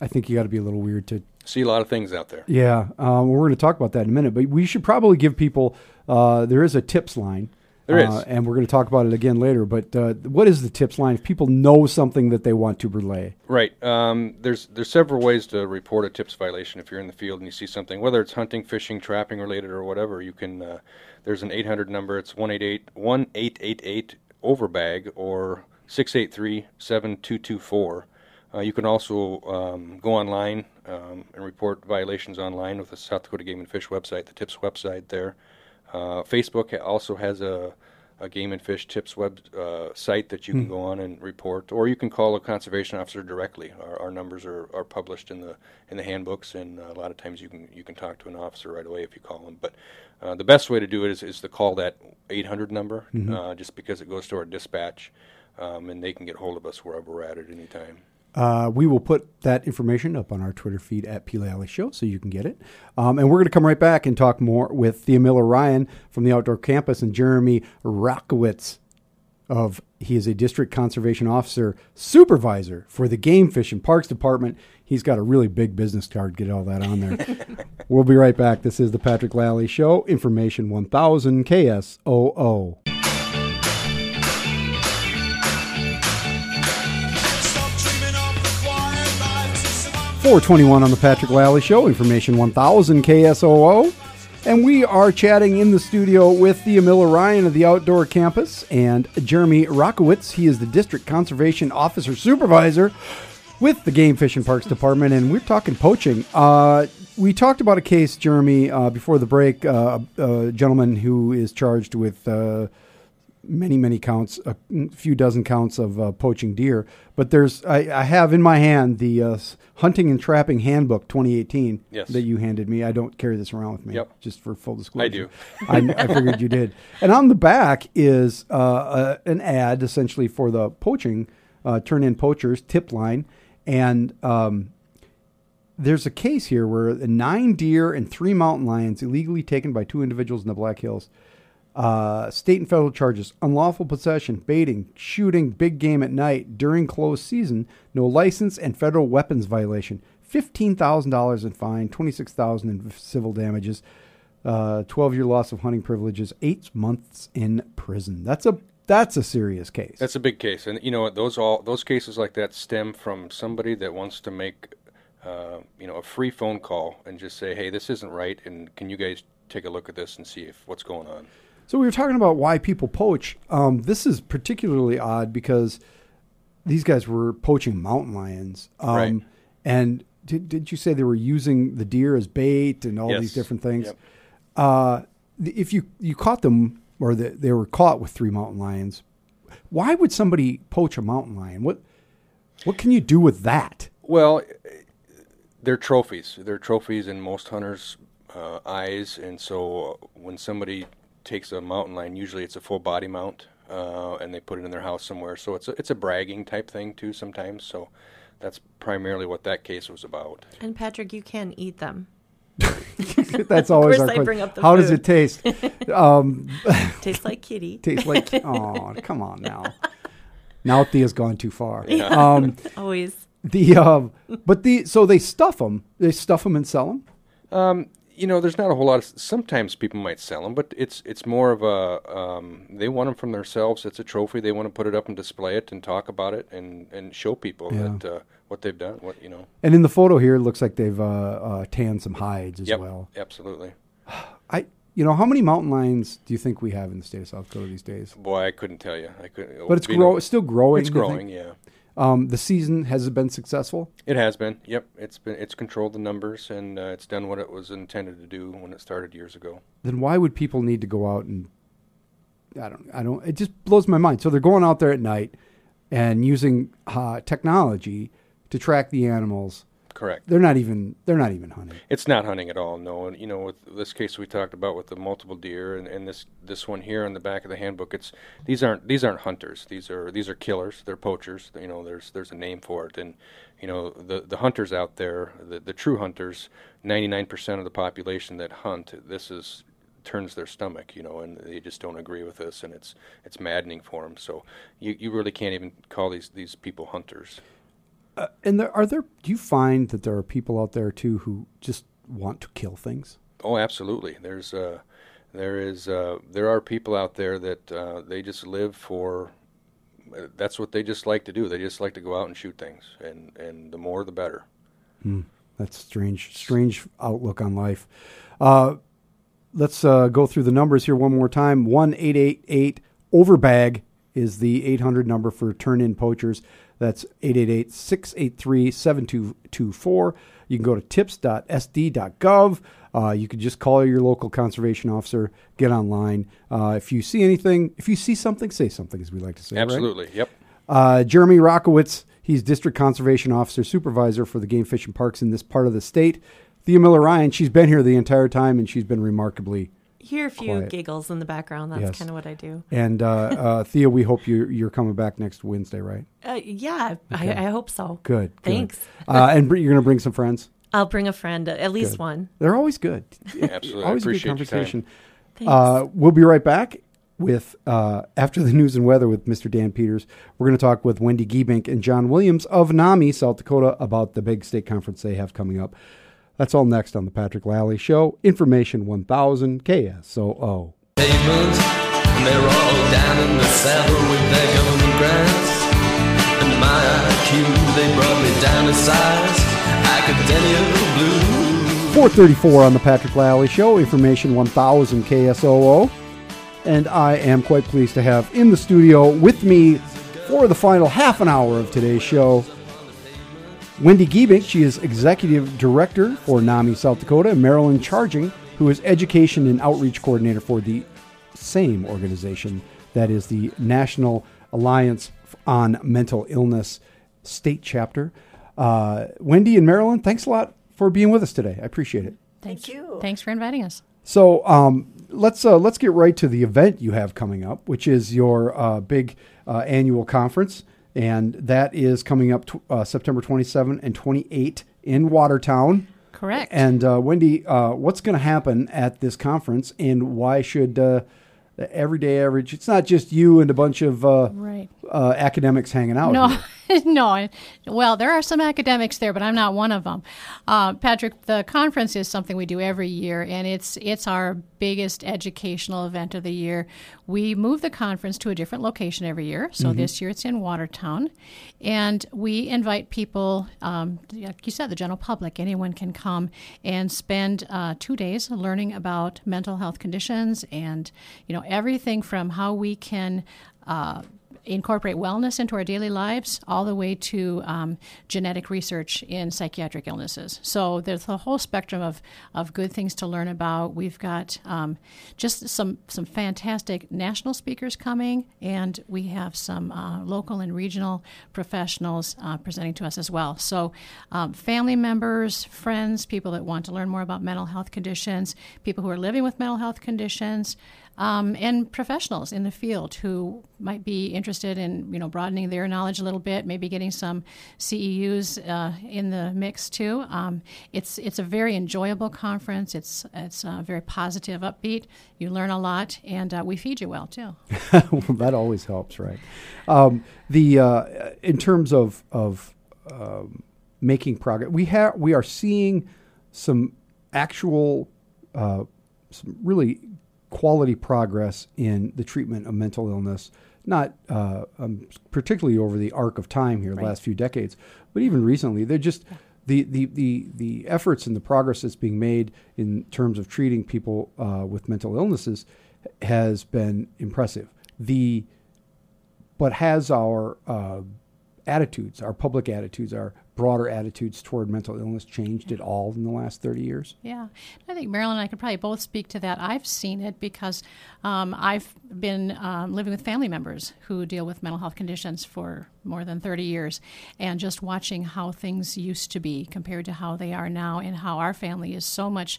I think you got to be a little weird to See a lot of things out there. Yeah, um, we're going to talk about that in a minute, but we should probably give people. Uh, there is a tips line. There is. uh, and we're going to talk about it again later. But uh, what is the tips line if people know something that they want to relay? Right. Um, there's there's several ways to report a tips violation if you're in the field and you see something, whether it's hunting, fishing, trapping related, or whatever. You can. Uh, there's an 800 number. It's 188 1888 overbag or 683 7224. Uh, you can also um, go online um, and report violations online with the South Dakota Game and Fish website, the TIPS website there. Uh, Facebook also has a, a Game and Fish TIPS web uh, site that you can go on and report, or you can call a conservation officer directly. Our, our numbers are, are published in the in the handbooks, and a lot of times you can you can talk to an officer right away if you call them. But uh, the best way to do it is, is to call that 800 number, uh, just because it goes to our dispatch, um, and they can get hold of us wherever we're at at any time. Uh, we will put that information up on our Twitter feed at P Lally Show so you can get it. Um, and we're going to come right back and talk more with Thea Miller Ryan from the Outdoor Campus and Jeremy Rockowitz of he is a district conservation officer supervisor for the Game Fish and Parks Department. He's got a really big business card. Get all that on there. we'll be right back. This is the Patrick Lally Show. Information 1000 KSOO. 421 on the Patrick Lally Show, information 1000 KSOO. And we are chatting in the studio with Thea Miller Ryan of the Outdoor Campus and Jeremy Rockowitz. He is the District Conservation Officer Supervisor with the Game Fish and Parks Department, and we're talking poaching. Uh, we talked about a case, Jeremy, uh, before the break. Uh, a gentleman who is charged with uh, many, many counts, a few dozen counts of uh, poaching deer. But there's, I, I have in my hand the uh, Hunting and Trapping Handbook 2018 Yes. that you handed me. I don't carry this around with me, Yep. just for full disclosure. I do. I, I figured you did. And on the back is uh, uh, an ad essentially for the poaching, uh, turn in poachers tip line. And um, there's a case here where nine deer and three mountain lions illegally taken by two individuals in the Black Hills. Uh, state and federal charges: unlawful possession, baiting, shooting big game at night during closed season, no license, and federal weapons violation. Fifteen thousand dollars in fine, twenty six thousand in civil damages, uh, twelve year loss of hunting privileges, eight months in prison. That's a that's a serious case. That's a big case, and you know? Those all those cases like that stem from somebody that wants to make, uh, you know, a free phone call and just say, "Hey, this isn't right," and can you guys take a look at this and see if what's going on? So we were talking about why people poach. Um, this is particularly odd because these guys were poaching mountain lions. Um, Right. And did, did you say they were using the deer as bait and all Yes. these different things? Yep. Uh, if you, you caught them or the, they were caught with three mountain lions, why would somebody poach a mountain lion? What what can you do with that? Well, they're trophies. They're trophies in most hunters' uh, eyes, and so when somebody takes a mountain lion, usually it's a full body mount, uh, and they put it in their house somewhere. So it's a, it's a bragging type thing too sometimes. So that's primarily what that case was about. And Patrick, you can eat them. That's always course our I question. bring up the How does it taste? um, Tastes like kitty. tastes like oh, come on now. Now Thea's gone too far. Um, Always. the uh, but the so they stuff them. They stuff them and sell them. Um, you know, there's not a whole lot of. Sometimes people might sell them, but it's it's more of a. Um, they want them from themselves. It's a trophy. They want to put it up and display it and talk about it and and show people Yeah. that uh, what they've done. What you know. And in the photo here, it looks like they've uh, uh, tanned some hides as Yep. well. Absolutely. I, you know, how many mountain lions do you think we have in the state of South Dakota these days? Boy, I couldn't tell you. I couldn't. But it's grow, it's still growing. It's growing. Yeah. Um, the season has it been successful? It has been. Yep. It's been. It's controlled the numbers and uh, it's done what it was intended to do when it started years ago. Then why would people need to go out and? I don't. I don't. It just blows my mind. So they're going out there at night and using uh, technology to track the animals. Correct. They're not even. They're not even hunting. It's not hunting at all, no. And you know, with this case we talked about with the multiple deer, and, and this this one here on the back of the handbook, it's these aren't these aren't hunters. These are these are killers. They're poachers. You know, there's there's a name for it. And you know, the the hunters out there, the the true hunters, 99% of the population that hunt, this is turns their stomach, you know, and they just don't agree with this, and it's it's maddening for them. So you you really can't even call these these people hunters. And there are there. Do you find that there are people out there too who just want to kill things? Oh, absolutely. There's uh, there is uh, there are people out there that uh, they just live for. uh, That's what they just like to do. They just like to go out and shoot things, and and the more the better. That's strange, strange outlook on life. Uh, let's uh, go through the numbers here one more time. One eight eight eight overbag is the eight hundred number for turn in poachers. That's 888-683-7224. You can go to tips.sd.gov. Uh, you can just call your local conservation officer, get online. Uh, if you see anything, if you see something, say something, as we like to say. right? Absolutely. Yep. Uh, Jeremy Rockowitz, he's District Conservation Officer Supervisor for the Game Fish and Parks in this part of the state. Thea Miller Ryan, she's been here the entire time and she's been remarkably. Hear a few Quiet. giggles in the background. That's Yes. kind of what I do. And uh, uh, Thea, we hope you, you're coming back next Wednesday, right? Uh, yeah, I, I hope so. Good. good. Thanks. Uh, and br- you're going to bring some friends? I'll bring a friend, at least Good. one. They're always good. Absolutely. I always a good appreciate your time. conversation. Thanks. Uh, we'll be right back with uh, after the news and weather with Mr. Dan Peters. We're going to talk with Wendy Giebink and John Williams of NAMI, South Dakota, about the big state conference they have coming up. That's all next on the Patrick Lally Show. Information 1000 KSOO. pavement, and they're all down in the saddle with their government grants. And my IQ, they brought me down to size, academia blue. 434 on the Patrick Lally Show. Information 1000 KSOO. And I am quite pleased to have in the studio with me for the final half an hour of today's show Wendy Giebink. She is Executive Director for NAMI South Dakota, and Marilyn Charging, who is Education and Outreach Coordinator for the same organization that is the National Alliance on Mental Illness State Chapter. Uh, Wendy and Marilyn, thanks a lot for being with us today. I appreciate it. Thank you. Thanks for inviting us. So um, let's uh, let's get right to the event you have coming up, which is your uh, big uh, annual conference, and that is coming up t- uh, September 27 and 28 in Watertown. Correct. And uh, Wendy, uh, what's going to happen at this conference, and why should uh, the everyday average. It's not just you and a bunch of uh, Right. uh, academics hanging out. No. no. Well, there are some academics there, but I'm not one of them. Uh, Patrick, the conference is something we do every year, and it's it's our biggest educational event of the year. We move the conference to a different location every year. So this year it's in Watertown, and we invite people, um, like you said, the general public. Anyone can come and spend uh, two days learning about mental health conditions and you know everything from how we can. Uh, incorporate wellness into our daily lives all the way to um, genetic research in psychiatric illnesses. So there's a whole spectrum of, of good things to learn about. We've got um, just some, some fantastic national speakers coming, and we have some uh, local and regional professionals uh, presenting to us as well. So um, family members, friends, people that want to learn more about mental health conditions, people who are living with mental health conditions, um, and professionals in the field who might be interested in you know broadening their knowledge a little bit, maybe getting some CEUs uh, in the mix too. Um, it's it's a very enjoyable conference. It's it's very positive, upbeat. You learn a lot, and uh, we feed you well too. well, that always helps, right? Um, the uh, in terms of of um, making progress, we have we are seeing some actual, uh, some really quality progress in the treatment of mental illness. Not uh, um, particularly over the arc of time here, the Right. last few decades, but even recently, they're just the, the, the, the efforts and the progress that's being made in terms of treating people uh, with mental illnesses has been impressive. The but has our uh, attitudes, our public attitudes, our broader attitudes toward mental illness changed at all in the last 30 years? Yeah, I think Marilyn and I could probably both speak to that. I've seen it because um, I've been um, living with family members who deal with mental health conditions for more than 30 years, and just watching how things used to be compared to how they are now, and how our family is so much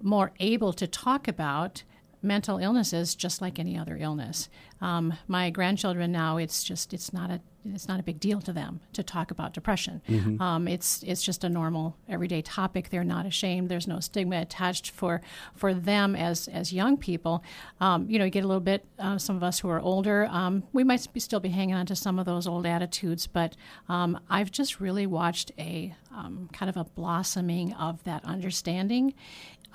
more able to talk about mental illnesses just like any other illness. Um, my grandchildren now, it's just it's not a it's not a big deal to them to talk about depression. Um, it's it's just a normal everyday topic. They're not ashamed. There's no stigma attached for for them as as young people. Um, you know, you get a little bit. Uh, some of us who are older, um, we might be, still be hanging on to some of those old attitudes, but um, I've just really watched a um, kind of a blossoming of that understanding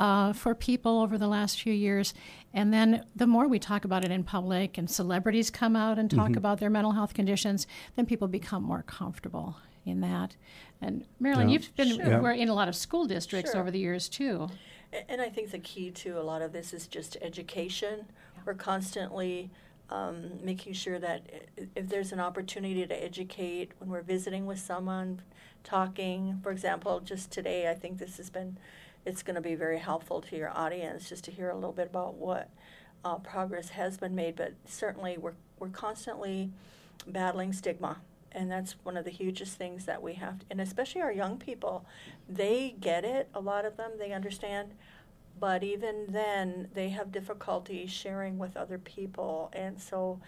uh, for people over the last few years. And then the more we talk about it in public and celebrities come out and talk about their mental health conditions, then people become more comfortable in that. And Marilyn, Yeah. you've been Yeah. we're in a lot of school districts Sure. over the years too. And I think the key to a lot of this is just education. We're constantly um, making sure that if there's an opportunity to educate when we're visiting with someone, talking, for example, just today, I think this has been, it's going to be very helpful to your audience just to hear a little bit about what uh, progress has been made. But certainly, we're we're constantly battling stigma. And that's one of the hugest things that we have, to, and especially our young people, they get it. A lot of them, they understand, but even then, they have difficulty sharing with other people. And so,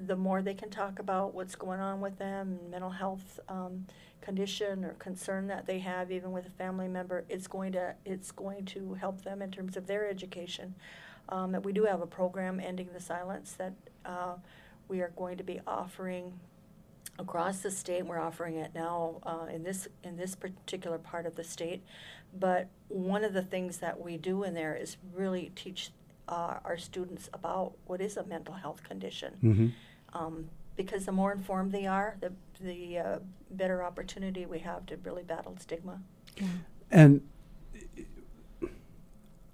the more they can talk about what's going on with them, mental health um, condition or concern that they have, even with a family member, it's going to it's going to help them in terms of their education. Um, we do have a program, Ending the Silence, that uh, we are going to be offering across the state. We're offering it now uh, in this in this particular part of the state. But one of the things that we do in there is really teach uh, our students about what is a mental health condition. Um, because the more informed they are, the the uh, better opportunity we have to really battle stigma. And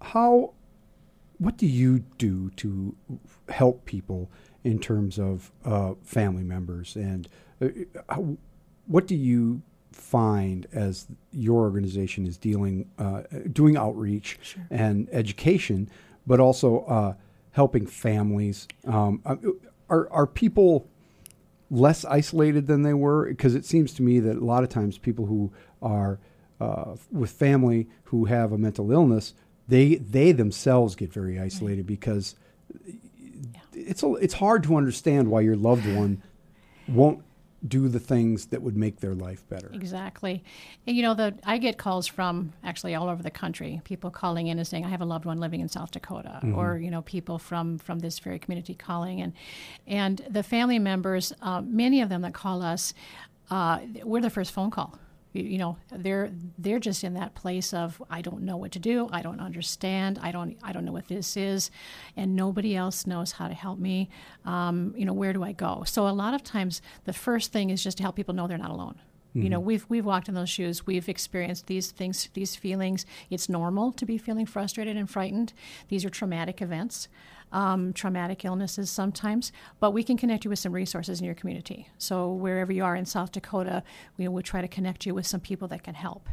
how, what do you do to help people in terms of uh, family members? And uh, how, what do you find as your organization is dealing, uh, doing outreach and education, but also uh, helping families? Um, uh, are, are people less isolated than they were because it seems to me that a lot of times people who are uh, with family who have a mental illness they they themselves get very isolated because it's a, it's hard to understand why your loved one won't do the things that would make their life better. Exactly. And, you know, the I get calls from actually all over the country. People calling in and saying, "I have a loved one living in South Dakota," or you know, people from from this very community calling, and and the family members, uh, many of them that call us, uh, we're the first phone call. You, know, they're they're just in that place of I don't know what to do. I don't understand. I don't I don't know what this is, and nobody else knows how to help me. Um, you know, where do I go? So a lot of times, the first thing is just to help people know they're not alone. You know, we've we've walked in those shoes. We've experienced these things, these feelings. It's normal to be feeling frustrated and frightened. These are traumatic events, um, traumatic illnesses sometimes. But we can connect you with some resources in your community. So wherever you are in South Dakota, we will try to connect you with some people that can help.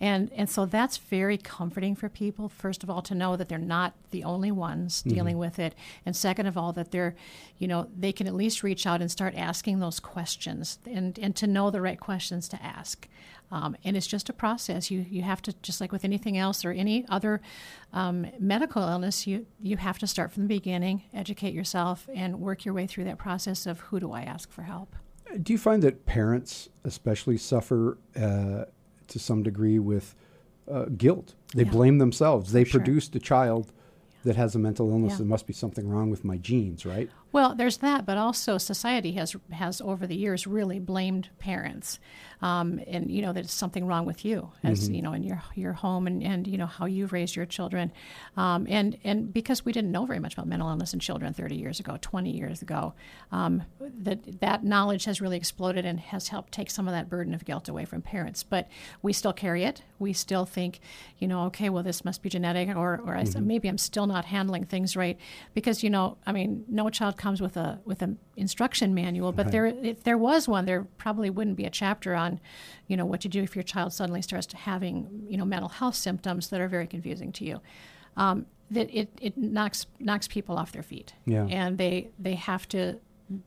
And and so that's very comforting for people. First of all, to know that they're not the only ones dealing with it, and second of all, that they're, you know, they can at least reach out and start asking those questions, and and to know the right questions to ask. Um, and it's just a process. You you have to just like with anything else or any other um, medical illness, you you have to start from the beginning, educate yourself, and work your way through that process of who do I ask for help. Do you find that parents, especially, suffer uh, to some degree with uh, guilt? They Yeah. blame themselves. They sure. produced a child that has a mental illness. There must be something wrong with my genes, right? Well, there's that, but also society has has over the years really blamed parents, um, and you know there's something wrong with you as you know in your your home and, and you know how you've raised your children, um, and and because we didn't know very much about mental illness in children 30 years ago, 20 years ago, um, that that knowledge has really exploded and has helped take some of that burden of guilt away from parents. But we still carry it. We still think, you know, okay, well this must be genetic, or or I s maybe I'm still not handling things right because you know, I mean, no child comes with a with an instruction manual, but there if there was one, there probably wouldn't be a chapter on, you know, what to do if your child suddenly starts having you know mental health symptoms that are very confusing to you. Um, that it, it knocks knocks people off their feet, Yeah. and they they have to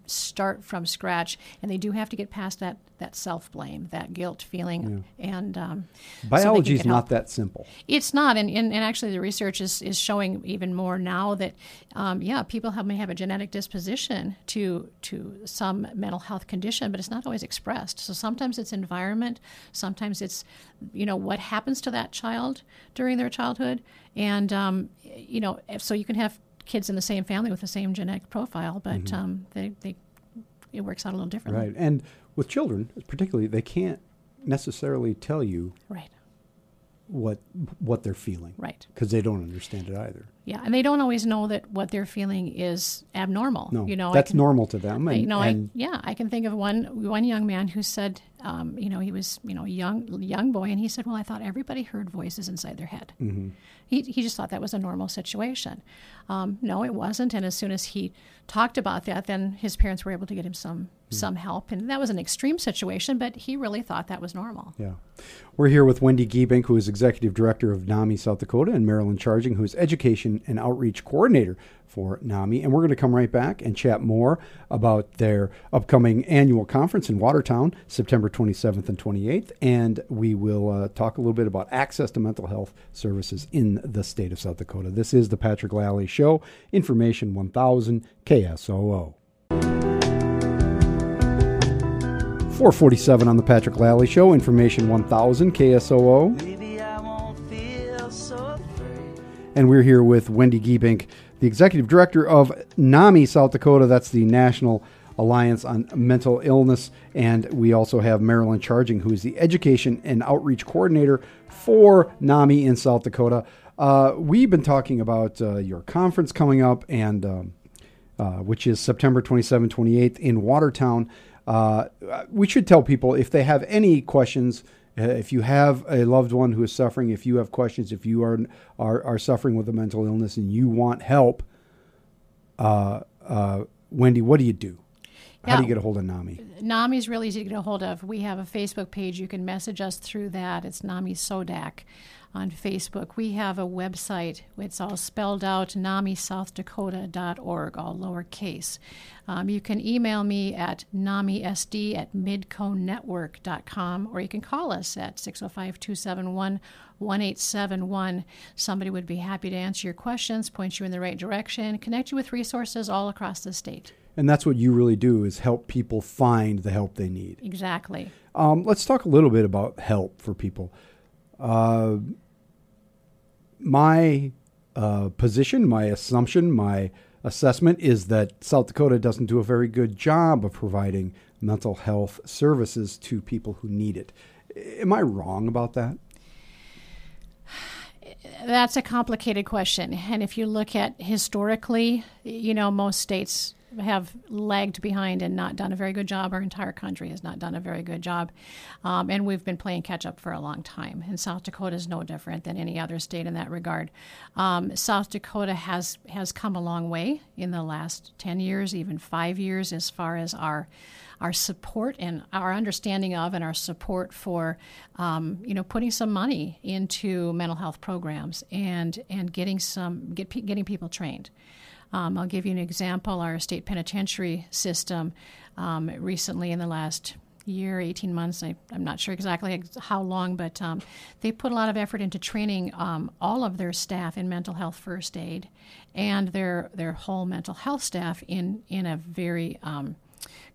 start from scratch, and they do have to get past that that self blame, that guilt feeling, and um, so Biology is not that simple. It's not, and, and, and actually, the research is, is showing even more now that, um, yeah, people have, may have a genetic disposition to to some mental health condition, but it's not always expressed. So sometimes it's environment, sometimes it's, you know, what happens to that child during their childhood, and um, you know, so you can have kids in the same family with the same genetic profile, but um, they, they it works out a little differently. Right. And with children, particularly, they can't necessarily tell you Right. What what they're feeling Right. because they don't understand it either. Yeah, and they don't always know that what they're feeling is abnormal. No, you know, that's can- normal to them. I- And, you know, and I, yeah, I can think of one one young man who said, um, you know, he was you know a young young boy, and he said, well, I thought everybody heard voices inside their head. Mm-hmm. He he just thought that was a normal situation. Um, no, it wasn't. And as soon as he talked about that, then his parents were able to get him some. Some help, and that was an extreme situation, but he really thought that was normal. Yeah. We're here with Wendy Giebink, who is Executive Director of NAMI South Dakota, and Marilyn Charging, who is Education and Outreach Coordinator for NAMI. And we're going to come right back and chat more about their upcoming annual conference in Watertown, September 27th and 28th. And we will uh, talk a little bit about access to mental health services in the state of South Dakota. This is the Patrick Lally Show, Information 1000 KSOO. 447 on the Patrick Lally Show, Information 1000 KSOO. And we're here with Wendy Giebink, the executive director of NAMI South Dakota. That's the National Alliance on Mental Illness. And we also have Marilyn Charging, who is the education and outreach coordinator for NAMI in South Dakota. Uh, we've been talking about uh, your conference coming up, and um, uh, which is September 27, 28th in Watertown. Uh, we should tell people if they have any questions, uh, if you have a loved one who is suffering, if you have questions, if you are are, are suffering with a mental illness and you want help, uh, uh, Wendy, what do you do? How do you get a hold of NAMI? NAMI is really easy to get a hold of. We have a Facebook page. You can message us through that. It's NAMI Sodak on Facebook. We have a website. It's all spelled out, namisouthdakota.org, all lowercase. Um, you can email me at namisd at midconetwork.com or you can call us at 605 271 1871. Somebody would be happy to answer your questions, point you in the right direction, connect you with resources all across the state. And that's what you really do is help people find the help they need. Exactly. Um, let's talk a little bit about help for people. Uh, my uh, position, my assumption, my assessment is that South Dakota doesn't do a very good job of providing mental health services to people who need it. Am I wrong about that? That's a complicated question. And if you look at historically, you know, most states have lagged behind and not done a very good job. Our entire country has not done a very good job. Um, and we've been playing catch up for a long time. And South Dakota is no different than any other state in that regard. Um, South Dakota has, has come a long way in the last 10 years, even five years, as far as our our support and our understanding of and our support for um, you know putting some money into mental health programs and and getting some get, getting people trained. Um, I'll give you an example. Our state penitentiary system um, recently, in the last year, 18 months, I, am not sure exactly how long, but um, they put a lot of effort into training um, all of their staff in mental health first aid and their, their whole mental health staff in, in a very um,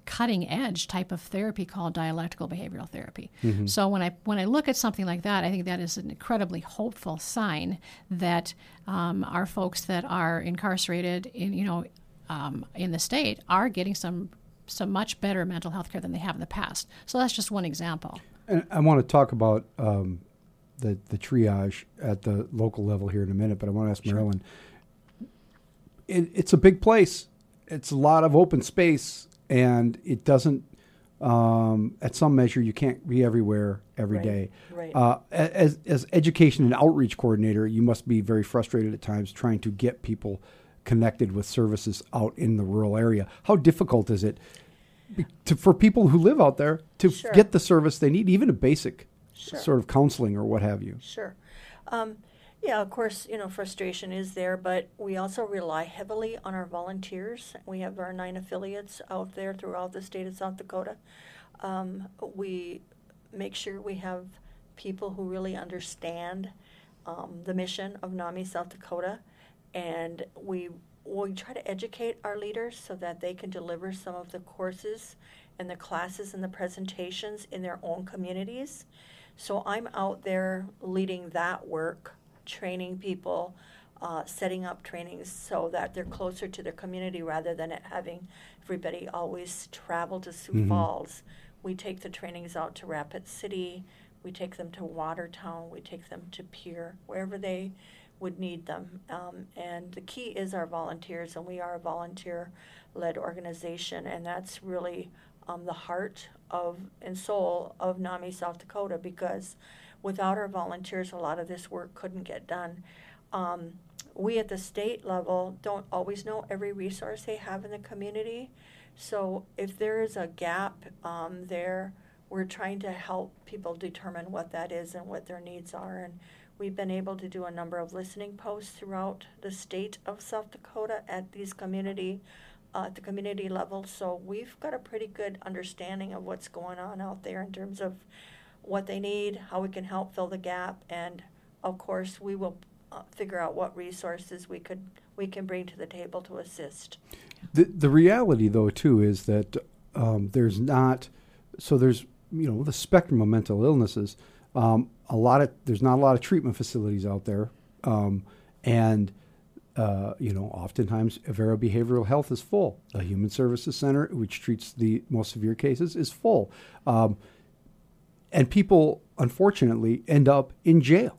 cutting edge type of therapy called dialectical behavioral therapy. Mm-hmm. So when I when I look at something like that, I think that is an incredibly hopeful sign that um, our folks that are incarcerated in you know um, in the state are getting some some much better mental health care than they have in the past. So that's just one example. And I want to talk about um, the the triage at the local level here in a minute, but I want to ask sure. Marilyn. It, it's a big place. It's a lot of open space and it doesn't. Um, at some measure, you can't be everywhere every right. day. Right. Uh, as as education and outreach coordinator, you must be very frustrated at times trying to get people connected with services out in the rural area. How difficult is it to, for people who live out there to sure. get the service they need, even a basic sure. sort of counseling or what have you? Sure. Um, yeah, of course, you know, frustration is there, but we also rely heavily on our volunteers. We have our nine affiliates out there throughout the state of South Dakota. Um, we make sure we have people who really understand um, the mission of NAMI South Dakota, and we we try to educate our leaders so that they can deliver some of the courses and the classes and the presentations in their own communities. So I'm out there leading that work training people, uh, setting up trainings so that they're closer to their community rather than it having everybody always travel to Sioux Mhm. Falls. We take the trainings out to Rapid City, we take them to Watertown, we take them to Pierre, wherever they would need them. Um, and the key is our volunteers, and we are a volunteer led organization, and that's really um, the heart of and soul of NAMI South Dakota because without our volunteers, a lot of this work couldn't get done. Um, we at the state level don't always know every resource they have in the community. So if there is a gap um, there, we're trying to help people determine what that is and what their needs are. And we've been able to do a number of listening posts throughout the state of South Dakota at these community uh, at the community level. So we've got a pretty good understanding of what's going on out there in terms of what they need, how we can help fill the gap, and of course, we will uh, figure out what resources we could we can bring to the table to assist. The the reality, though, too, is that um, there's not so there's you know the spectrum of mental illnesses. Um, a lot of there's not a lot of treatment facilities out there, um, and uh, you know oftentimes Avera Behavioral Health is full. The Human Services Center, which treats the most severe cases, is full. Um, and people unfortunately end up in jail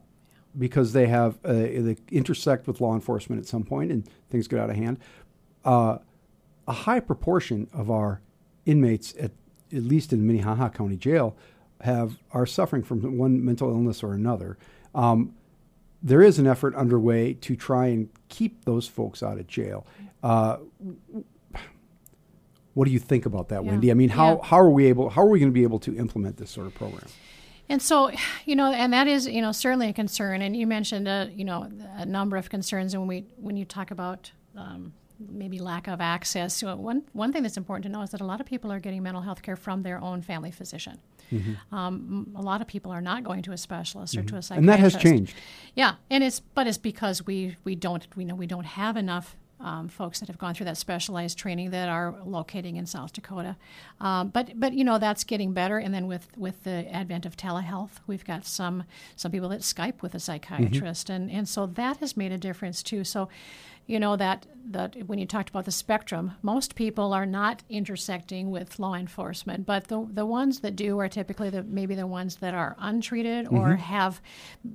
because they have uh, they intersect with law enforcement at some point and things get out of hand. Uh, a high proportion of our inmates at at least in Minnehaha County Jail have are suffering from one mental illness or another. Um, there is an effort underway to try and keep those folks out of jail. Uh, what do you think about that, Yeah. Wendy? I mean, how, Yeah. how are we able? How are we going to be able to implement this sort of program? And so, you know, and that is, you know, certainly a concern. And you mentioned, a, you know, a number of concerns. And when we, when you talk about um, maybe lack of access, so one one thing that's important to know is that a lot of people are getting mental health care from their own family physician. Um, m- a lot of people are not going to a specialist or to a psychiatrist. And that has changed. Yeah, and it's but it's because we we don't we know we don't have enough um, folks that have gone through that specialized training that are locating in South Dakota. Um, but but you know that's getting better. And then with with the advent of telehealth, we've got some some people that Skype with a psychiatrist, and and so that has made a difference too. So. You know that that when you talked about the spectrum, most people are not intersecting with law enforcement, but the the ones that do are typically the maybe the ones that are untreated or have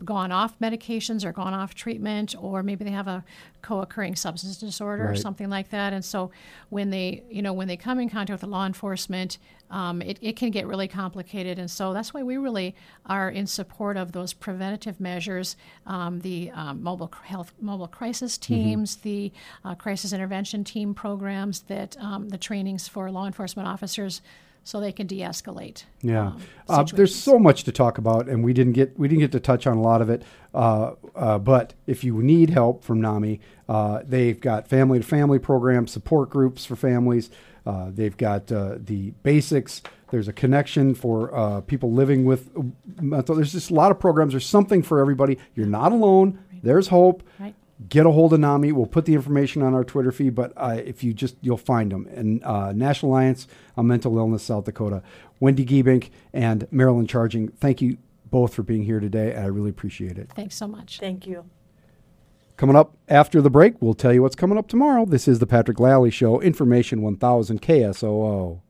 gone off medications or gone off treatment, or maybe they have a co-occurring substance disorder or something like that. And so when they you know when they come in contact with law enforcement, um, it, it can get really complicated. And so that's why we really are in support of those preventative measures, um, the um, mobile health mobile crisis Mm-hmm. The uh, crisis intervention team programs, that um, the trainings for law enforcement officers, so they can de-escalate. Yeah, um, uh, there's so much to talk about, and we didn't get we didn't get to touch on a lot of it. Uh, uh, but if you need help from NAMI, uh, they've got family to family programs, support groups for families. Uh, they've got uh, the basics. There's a connection for uh, people living with mental. There's just a lot of programs. There's something for everybody. You're not alone. There's hope. Right. Get a hold of NAMI. We'll put the information on our Twitter feed, but uh, if you just, you'll find them. And uh, National Alliance on Mental Illness South Dakota, Wendy Giebink and Marilyn Charging, thank you both for being here today. I really appreciate it. Thanks so much. Thank you. Coming up after the break, we'll tell you what's coming up tomorrow. This is the Patrick Lally Show, Information 1000 KSOO.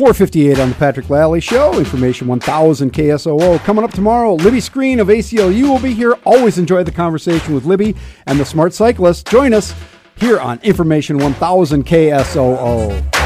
Four fifty-eight on the Patrick Lally Show. Information one thousand KSOO coming up tomorrow. Libby Skarin of ACLU will be here. Always enjoy the conversation with Libby and the Smart Cyclist. Join us here on Information one thousand KSOO.